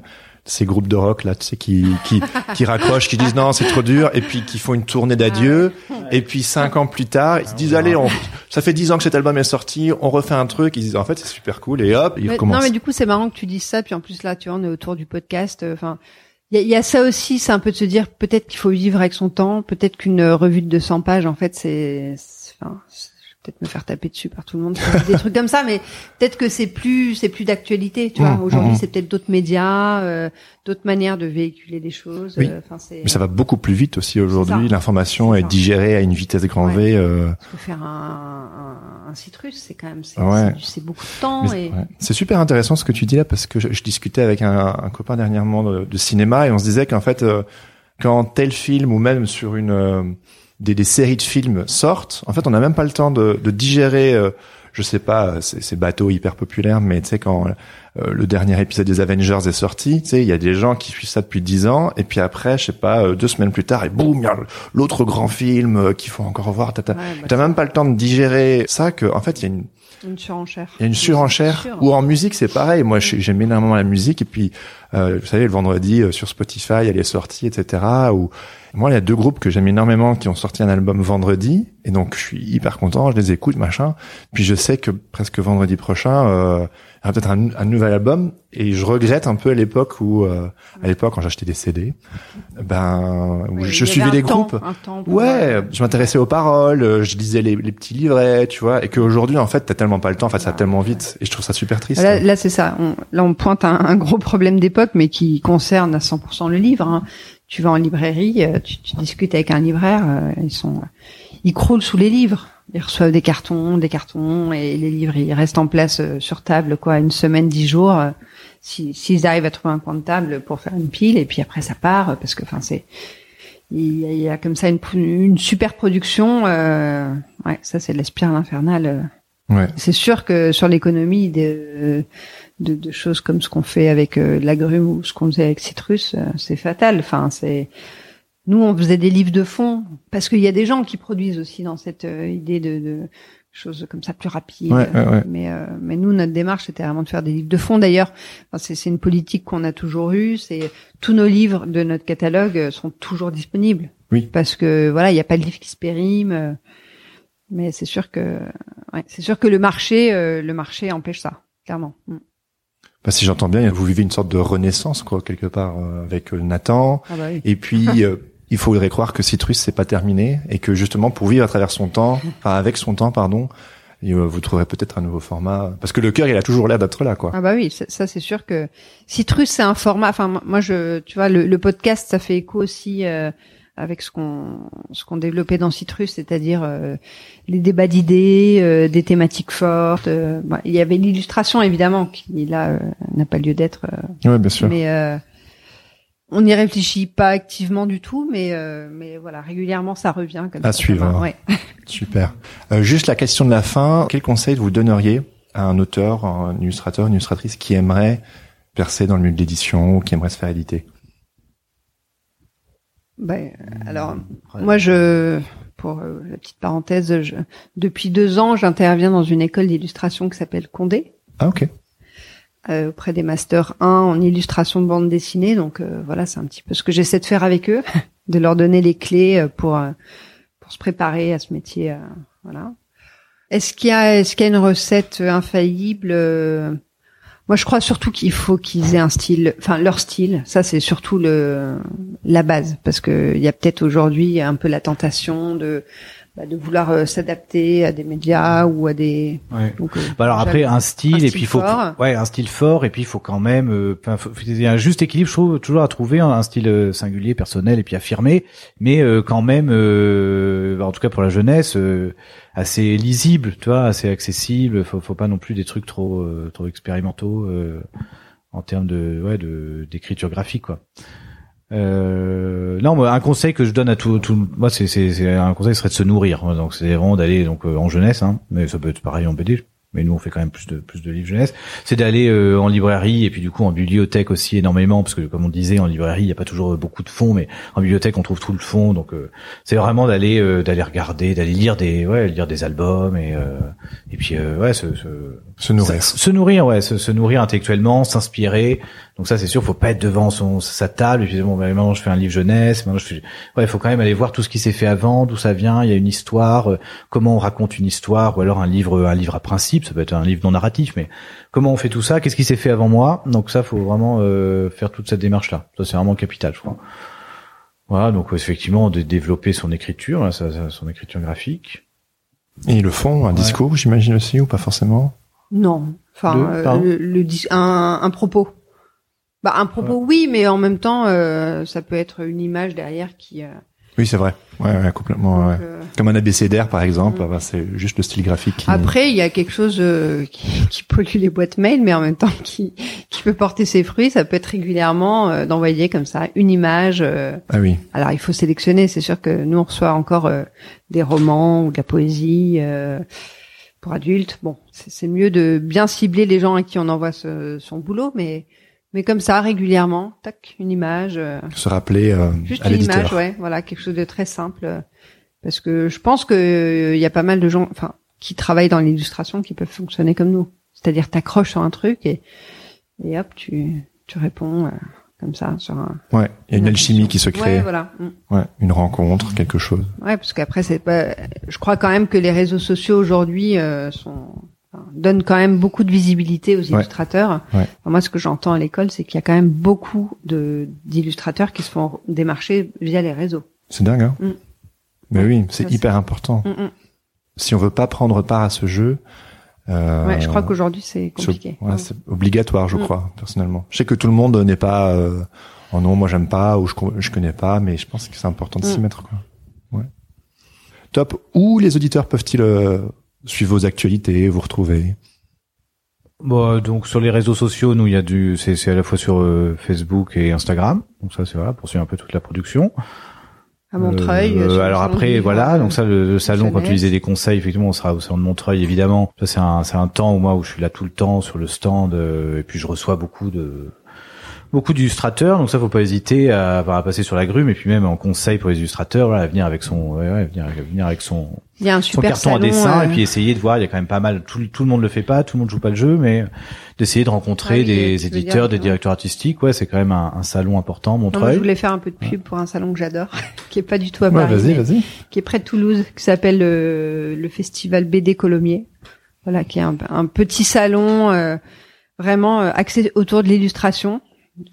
ces groupes de rock là, tu sais, qui qui qui raccrochent, qui disent non, c'est trop dur, et puis qui font une tournée d'adieu, et puis cinq ans plus tard, ils se disent allez, on, ça fait dix ans que cet album est sorti, on refait un truc, ils disent en fait c'est super cool, et hop, ils Mais- recommencent. non, mais du coup, c'est marrant que tu dises ça. Puis en plus, là, tu vois, on est autour du podcast. euh, Enfin, il y y a ça aussi. C'est un peu de se dire peut-être qu'il faut vivre avec son temps. Peut-être qu'une revue de 200 pages, en fait, c'est, enfin, peut-être me faire taper dessus par tout le monde, des trucs comme ça. Mais peut-être que c'est plus, c'est plus d'actualité. Tu vois, Mmh, aujourd'hui, mmh. c'est peut-être d'autres médias, euh, d'autres manières de véhiculer des choses. Oui. euh, Enfin. Mais ça va beaucoup plus vite aussi aujourd'hui. L'information est digérée à une vitesse grand Ouais. V. euh, faire un, un, un citrus, c'est quand même, c'est, Ouais. beaucoup de temps. Mais et... ouais. C'est super intéressant ce que tu dis là parce que je, je discutais avec un, un copain dernièrement de, de cinéma et on se disait qu'en fait euh, quand tel film ou même sur une euh, des, des séries de films sortent, en fait on n'a même pas le temps de, de digérer. euh, je sais pas, ces, ces bateaux hyper populaires, mais tu sais quand euh, le dernier épisode des Avengers est sorti, tu sais il y a des gens qui suivent ça depuis dix ans et puis après je sais pas euh, deux semaines plus tard et boum il y a l'autre grand film euh, qu'il faut encore voir. T'as, t'as- Ouais, bah, même pas le temps de digérer ça que en fait il y a une Une surenchère. il y a une surenchère. Ou en musique, c'est pareil. Moi, j'aime énormément la musique. Et puis, euh, vous savez, le vendredi euh, sur Spotify, elle est sortie, etc. Ou moi, il y a deux groupes que j'aime énormément qui ont sorti un album vendredi. Et donc, je suis hyper content. Je les écoute, machin. Puis, je sais que presque vendredi prochain, euh, il y aura peut-être un, un nouvel album. Et je regrette un peu l'époque où, euh, à l'époque, quand j'achetais des CD, ben, où Oui, je suivais des temps, groupes. un temps pour, Ouais, euh, je m'intéressais aux paroles, euh, je lisais les, les petits livrets, tu vois, et qu'aujourd'hui, en fait, t'as tellement pas le temps, en fait, ça va tellement vite, et je trouve ça super triste. Là, là c'est ça. On, là, on pointe un, un gros problème d'époque, mais qui concerne à 100% le livre. hein. Tu vas en librairie, euh, tu, tu discutes avec un libraire, euh, ils sont, ils croulent sous les livres. Ils reçoivent des cartons, des cartons, et les livres, ils restent en place euh, sur table, quoi, une semaine, dix jours. si- S'ils arrivent à trouver un coin de table pour faire une pile, et puis après ça part, parce que, enfin, c'est, il y, a, y a comme ça une, une super production. Euh, ouais, ça c'est de la spirale infernale. Euh, Ouais. c'est sûr que sur l'économie de, de, de choses comme ce qu'on fait avec euh, l'agrume ou ce qu'on faisait avec Citrus, euh, c'est fatal. Enfin, c'est nous on faisait des livres de fond parce qu'il y a des gens qui produisent aussi dans cette euh, idée de, de choses comme ça plus rapides. Ouais, ouais, ouais. Mais euh, mais nous notre démarche c'était vraiment de faire des livres de fond. D'ailleurs, enfin, c'est c'est une politique qu'on a toujours eue. C'est tous nos livres de notre catalogue euh, sont toujours disponibles. Oui. Parce que voilà, il n'y a pas de livre qui se périme. Mais c'est sûr que ouais, c'est sûr que le marché euh, le marché empêche ça clairement. Mm. Bah, si j'entends bien, vous vivez une sorte de renaissance, quoi, quelque part, euh, avec euh, Nathan. Ah bah oui. Et puis, euh, il faudrait croire que Citrus, c'est pas terminé, et que justement, pour vivre à travers son temps, enfin, avec son temps, pardon, euh, vous trouverez peut-être un nouveau format. Parce que le cœur, il a toujours l'air d'être là, quoi. Ah bah oui, ça ça, c'est sûr que Citrus c'est un format. Enfin moi je, tu vois, le, le podcast ça fait écho aussi euh, avec ce qu'on ce qu'on développait dans Citrus, c'est-à-dire euh, les débats d'idées, euh, des thématiques fortes. euh, il y avait l'illustration évidemment qui là euh, n'a pas lieu d'être, euh, Ouais, bien sûr. mais euh, on n'y réfléchit pas activement du tout, mais euh, mais voilà régulièrement ça revient comme À ça. suivre. Enfin, ouais. Super. Euh, juste la question de la fin. Quel conseil vous donneriez à un auteur, un illustrateur, une illustratrice qui aimerait percer dans le milieu de l'édition, ou qui aimerait se faire éditer? Ben, alors, moi, je, pour euh, la petite parenthèse, je, depuis deux ans, j'interviens dans une école d'illustration qui s'appelle Condé, Ah, ok. euh, auprès des masters 1 en illustration de bande dessinée. Donc euh, voilà, c'est un petit peu ce que j'essaie de faire avec eux, de leur donner les clés pour pour se préparer à ce métier. voilà. Est-ce qu'il y a est-ce qu'il y a une recette infaillible euh, Moi, je crois surtout qu'il faut qu'ils aient un style, enfin leur style. Ça, c'est surtout le la base, parce que il y a peut-être aujourd'hui un peu la tentation de bah, de vouloir euh, s'adapter à des médias ou à des. Ouais. Donc, euh, Bah alors après un style un et puis il faut ouais un style fort et puis il faut quand même euh, il y a un juste équilibre je trouve toujours à trouver un, un style singulier personnel et puis affirmé mais euh, quand même euh, en tout cas pour la jeunesse euh, assez lisible tu vois assez accessible faut faut pas non plus des trucs trop euh, trop expérimentaux euh, en termes de ouais de d'écriture graphique quoi euh, non, un conseil que je donne à tout, tout moi, c'est, un conseil serait de se nourrir. Moi, Donc, c'est vraiment d'aller donc euh, en jeunesse, hein, mais ça peut être pareil en BD. Mais nous, on fait quand même plus de plus de livres jeunesse. C'est d'aller euh, en librairie et puis du coup en bibliothèque aussi énormément, parce que comme on disait, en librairie, il n'y a pas toujours beaucoup de fonds, mais en bibliothèque, on trouve tout le fond. Donc, euh, c'est vraiment d'aller euh, d'aller regarder, d'aller lire des ouais, lire des albums et euh, et puis euh, ouais, se, se, Se nourrir. se, se nourrir, ouais, se, se nourrir intellectuellement, s'inspirer. Donc ça, c'est sûr, faut pas être devant son sa table et puis bon, bah, maintenant je fais un livre jeunesse, maintenant je fais. Ouais, faut quand même aller voir tout ce qui s'est fait avant, d'où ça vient. Il y a une histoire, euh, comment on raconte une histoire, ou alors un livre, un livre à principe. Ça peut être un livre non narratif, mais comment on fait tout ça? Qu'est-ce qui s'est fait avant moi? Donc ça, faut vraiment euh, faire toute cette démarche là. Ça, c'est vraiment capital, je crois. Voilà, donc effectivement, de développer son écriture, là, sa- sa- son écriture graphique. Et ils le font, un discours, j'imagine aussi, ou pas forcément? Non. Enfin, euh, le, le un, un propos. Bah, un propos, oui, mais en même temps, euh, ça peut être une image derrière qui. Oui, c'est vrai. Ouais, ouais, complètement. Ouais. euh, Comme un abécédaire, par exemple, Mm. bah, c'est juste le style graphique. Qui... Après, il y a quelque chose euh, qui, qui pollue les boîtes mail, mais en même temps qui, qui peut porter ses fruits. Ça peut être régulièrement euh, d'envoyer comme ça une image. Ah oui. alors, il faut sélectionner. C'est sûr que nous, on reçoit encore des romans ou de la poésie pour adultes. Bon, c'est c'est mieux de bien cibler les gens à qui on envoie ce- son boulot, mais mais comme ça, régulièrement, tac, une image. euh, Se rappeler euh, Juste à une image, ouais, voilà, quelque chose de très simple. euh, Parce que je pense que euh, il y a pas mal de gens, enfin, qui travaillent dans l'illustration, qui peuvent fonctionner comme nous. C'est-à-dire, t'accroches sur un truc et et hop, tu tu réponds euh, comme ça sur un. Ouais. Il y a une une alchimie qui se crée. Ouais, voilà. Mm. Ouais. Une rencontre, quelque chose. Ouais, parce qu'après, c'est pas. Je crois quand même que les réseaux sociaux aujourd'hui euh, sont donnent quand même beaucoup de visibilité aux illustrateurs. Ouais. Moi, ce que j'entends à l'école, c'est qu'il y a quand même beaucoup de d'illustrateurs qui se font démarcher via les réseaux. C'est dingue, hein Mm. Mais oui, c'est hyper important. Mm, mm. Si on veut pas prendre part à ce jeu, euh, Ouais, je crois qu'aujourd'hui c'est compliqué. ouais, c'est obligatoire, je crois, personnellement. Je sais que tout le monde n'est pas, euh, oh non, moi j'aime pas ou je, je connais pas, mais je pense que c'est important de s'y mettre, quoi. Ouais. Top. Où les auditeurs peuvent-ils euh, suivre vos actualités, vous retrouver Bon, donc sur les réseaux sociaux, nous il y a du, c'est c'est à la fois sur euh, Facebook et Instagram. Donc ça c'est voilà pour suivre un peu toute la production. à Montreuil. Euh, alors après voilà, euh, donc ça le, le salon quand tu disais des conseils, effectivement on sera au salon de Montreuil évidemment. Ça c'est un c'est un temps où moi où je suis là tout le temps sur le stand euh, et puis je reçois beaucoup de beaucoup d'illustrateurs, donc ça faut pas hésiter à, à passer sur la grume et puis même en conseil pour les illustrateurs, voilà, à venir avec son ouais, ouais, venir, venir avec son Il y a un son carton salon. à dessin euh, et puis essayer de voir il y a quand même pas mal tout, tout le monde le fait pas tout le monde joue pas le jeu mais d'essayer de rencontrer Ah des éditeurs dire, des ouais. directeurs artistiques ouais c'est quand même un, un salon important non, moi, Montreuil je voulais faire un peu de pub pour un salon que j'adore, qui est pas du tout à Ouais, Paris, vas-y, mais vas-y. qui est près de Toulouse, qui s'appelle le, le festival BD Colomiers. Voilà, qui est un, un petit salon euh, vraiment euh, axé autour de l'illustration,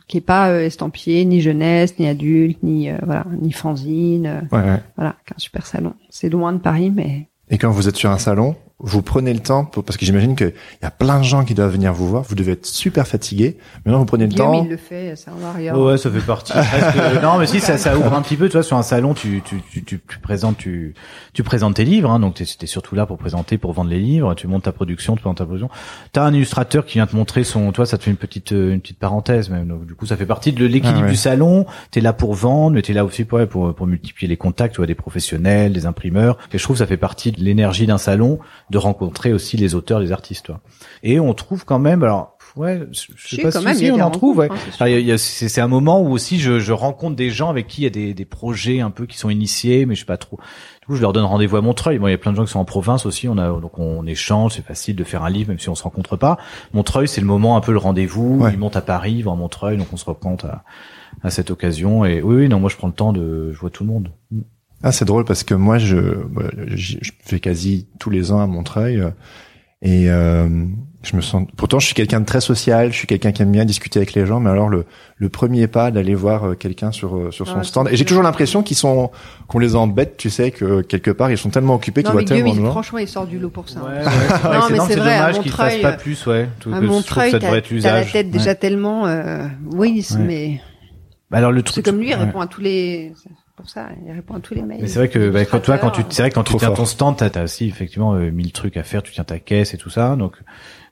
qui est pas euh, estampillé ni jeunesse, ni adulte, ni euh, voilà, ni fanzine. euh, Ouais, ouais. voilà, qui est un super salon. C'est loin de Paris, mais Et quand vous êtes sur un salon, vous prenez le temps pour, parce que j'imagine qu'il y a plein de gens qui doivent venir vous voir. Vous devez être super fatigué. Maintenant, vous prenez le Guillaume temps. il le fait, ça en arrière. ouais ça fait partie presque- non mais si ça, ça ouvre un petit peu tu vois sur un salon tu tu tu, tu, tu présentes tu tu présentes tes livres hein, donc t'es es surtout là pour présenter pour vendre les livres tu montes ta production tu présentes ta production t'as un illustrateur qui vient te montrer son toi ça te fait une petite euh, une petite parenthèse même donc du coup ça fait partie de l'équilibre Ah ouais. du salon t'es là pour vendre mais t'es là aussi pour ouais, pour pour multiplier les contacts tu vois des professionnels des imprimeurs et je trouve que ça fait partie de l'énergie d'un salon de rencontrer aussi les auteurs les artistes toi. et on trouve quand même alors ouais je sais pas quand si, même, on en trouve ouais. hein, c'est un moment où aussi je, je rencontre des gens avec qui il y a des, des projets un peu qui sont initiés, mais je sais pas trop. Du coup, je leur donne rendez-vous à Montreuil. Bon, il y a plein de gens qui sont en province aussi. On a donc on échange, c'est facile de faire un livre même si on se rencontre pas. Montreuil, c'est le moment un peu le rendez-vous. Ouais. Ils montent à Paris, ils vont à Montreuil, donc on se rencontre à, à cette occasion. Et oui, oui, non, moi je prends le temps de, je vois tout le monde. Ah, c'est drôle parce que moi, je, j'y- je fais quasi tous les ans à Montreuil. euh, Et, euh, Je me sens. Pourtant, je suis quelqu'un de très social. Je suis quelqu'un qui aime bien discuter avec les gens. Mais alors, le, le premier pas d'aller voir euh, quelqu'un sur euh, sur son Ah, stand. c'est Et j'ai toujours l'impression qu'ils sont qu'on les embête. Tu sais que quelque part, ils sont tellement occupés qu'ils voient mais Guillaume, tellement de il- gens. franchement, il sort du lot pour ça. Ouais, hein. ouais, c'est vrai, Non, c'est mais c'est c'est vrai, à dommage fasse Montreuil, pas plus, ouais. Tout, À je Montreuil, ça t'as la tête déjà Ouais. tellement. euh, Oui, Ouais. mais Bah, Alors le c'est truc. comme lui, il ouais. répond à tous les. C'est Pour ça, il répond à tous les mails. Mais c'est vrai que bah, quand toi, quand tu, c'est vrai que quand tu tiens fort. ton stand, t'as, t'as aussi effectivement euh, mille trucs à faire. Tu tiens ta caisse et tout ça. Donc,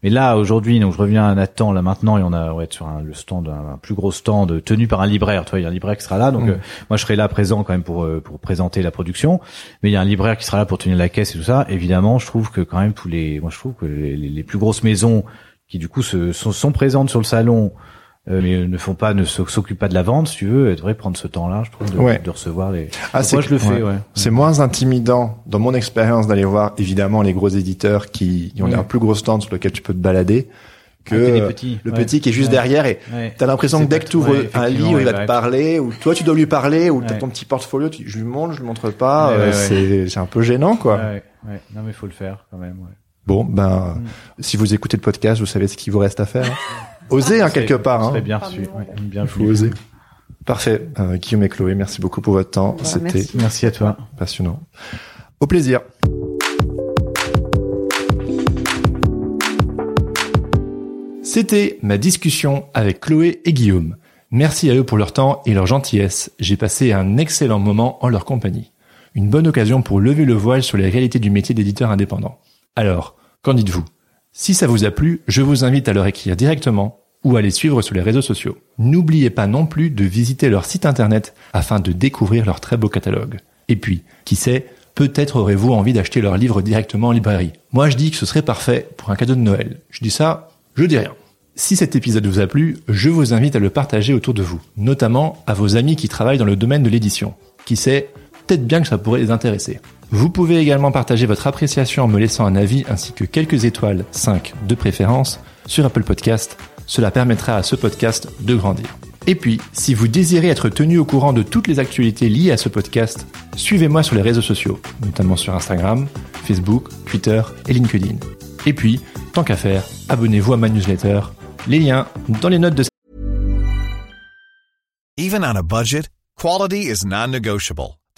mais là aujourd'hui, donc je reviens à Nathan là maintenant et on a on va être sur un, le stand, un, un plus gros stand tenu par un libraire. Tu vois, il y a un libraire qui sera là. Donc Mm. euh, moi, je serai là présent quand même pour euh, pour présenter la production. Mais il y a un libraire qui sera là pour tenir la caisse et tout ça. Évidemment, je trouve que quand même tous les, moi je trouve que les, les- les plus grosses maisons qui du coup se, sont, sont présentes sur le salon. Euh, mais ne font pas, ne s'oc- s'occupent pas de la vente, si tu veux, elles devraient prendre ce temps-là, je trouve, de, Ouais. de recevoir les. Ah, moi, je le fais, ouais. ouais. C'est moins intimidant, dans mon expérience, d'aller voir évidemment les gros éditeurs qui, qui ont un plus gros stand sur lequel tu peux te balader que Ah, euh, petits, le petit qui est juste derrière et t'as l'impression que dès que tu ouvres un livre, il va te parler ou toi tu dois lui parler ou t'as ton petit portfolio, tu, je lui montre, je lui montre pas, euh, c'est c'est un peu gênant quoi. Ouais, ouais. Non, mais faut le faire quand même. Ouais. Bon, ben Mm. si vous écoutez le podcast, vous savez ce qu'il vous reste à faire. hein. Osez hein, quelque part. Hein. bien reçu. Ouais, bien Faut oser. Parfait. Euh, Guillaume et Chloé, merci beaucoup pour votre temps. C'était merci. Merci à toi. passionnant. Au plaisir. C'était ma discussion avec Chloé et Guillaume. Merci à eux pour leur temps et leur gentillesse. J'ai passé un excellent moment en leur compagnie. Une bonne occasion pour lever le voile sur les réalités du métier d'éditeur indépendant. Alors, qu'en dites-vous? Si ça vous a plu, je vous invite à leur écrire directement ou à les suivre sur les réseaux sociaux. N'oubliez pas non plus de visiter leur site internet afin de découvrir leur très beau catalogue. Et puis, qui sait, peut-être aurez-vous envie d'acheter leur livre directement en librairie. Moi, je dis que ce serait parfait pour un cadeau de Noël. Je dis ça, je dis rien. Si cet épisode vous a plu, je vous invite à le partager autour de vous, notamment à vos amis qui travaillent dans le domaine de l'édition. Qui sait, peut-être bien que ça pourrait les intéresser. Vous pouvez également partager votre appréciation en me laissant un avis ainsi que quelques étoiles, 5 de préférence, sur Apple Podcast. Cela permettra à ce podcast de grandir. Et puis, si vous désirez être tenu au courant de toutes les actualités liées à ce podcast, suivez-moi sur les réseaux sociaux, notamment sur Instagram, Facebook, Twitter et LinkedIn. Et puis, tant qu'à faire, abonnez-vous à ma newsletter. Les liens dans les notes de Even on a budget, quality is non-negotiable.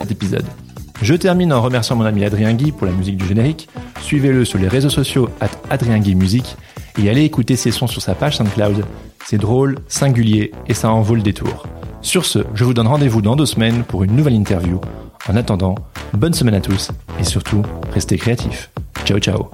Cet épisode. Je termine en remerciant mon ami Adrien Guy pour la musique du générique. Suivez-le sur les réseaux sociaux at Adrien Guy Musique et allez écouter ses sons sur sa page SoundCloud. C'est drôle, singulier et ça en vaut le détour. Sur ce, je vous donne rendez-vous dans deux semaines pour une nouvelle interview. En attendant, bonne semaine à tous et surtout, restez créatifs. Ciao ciao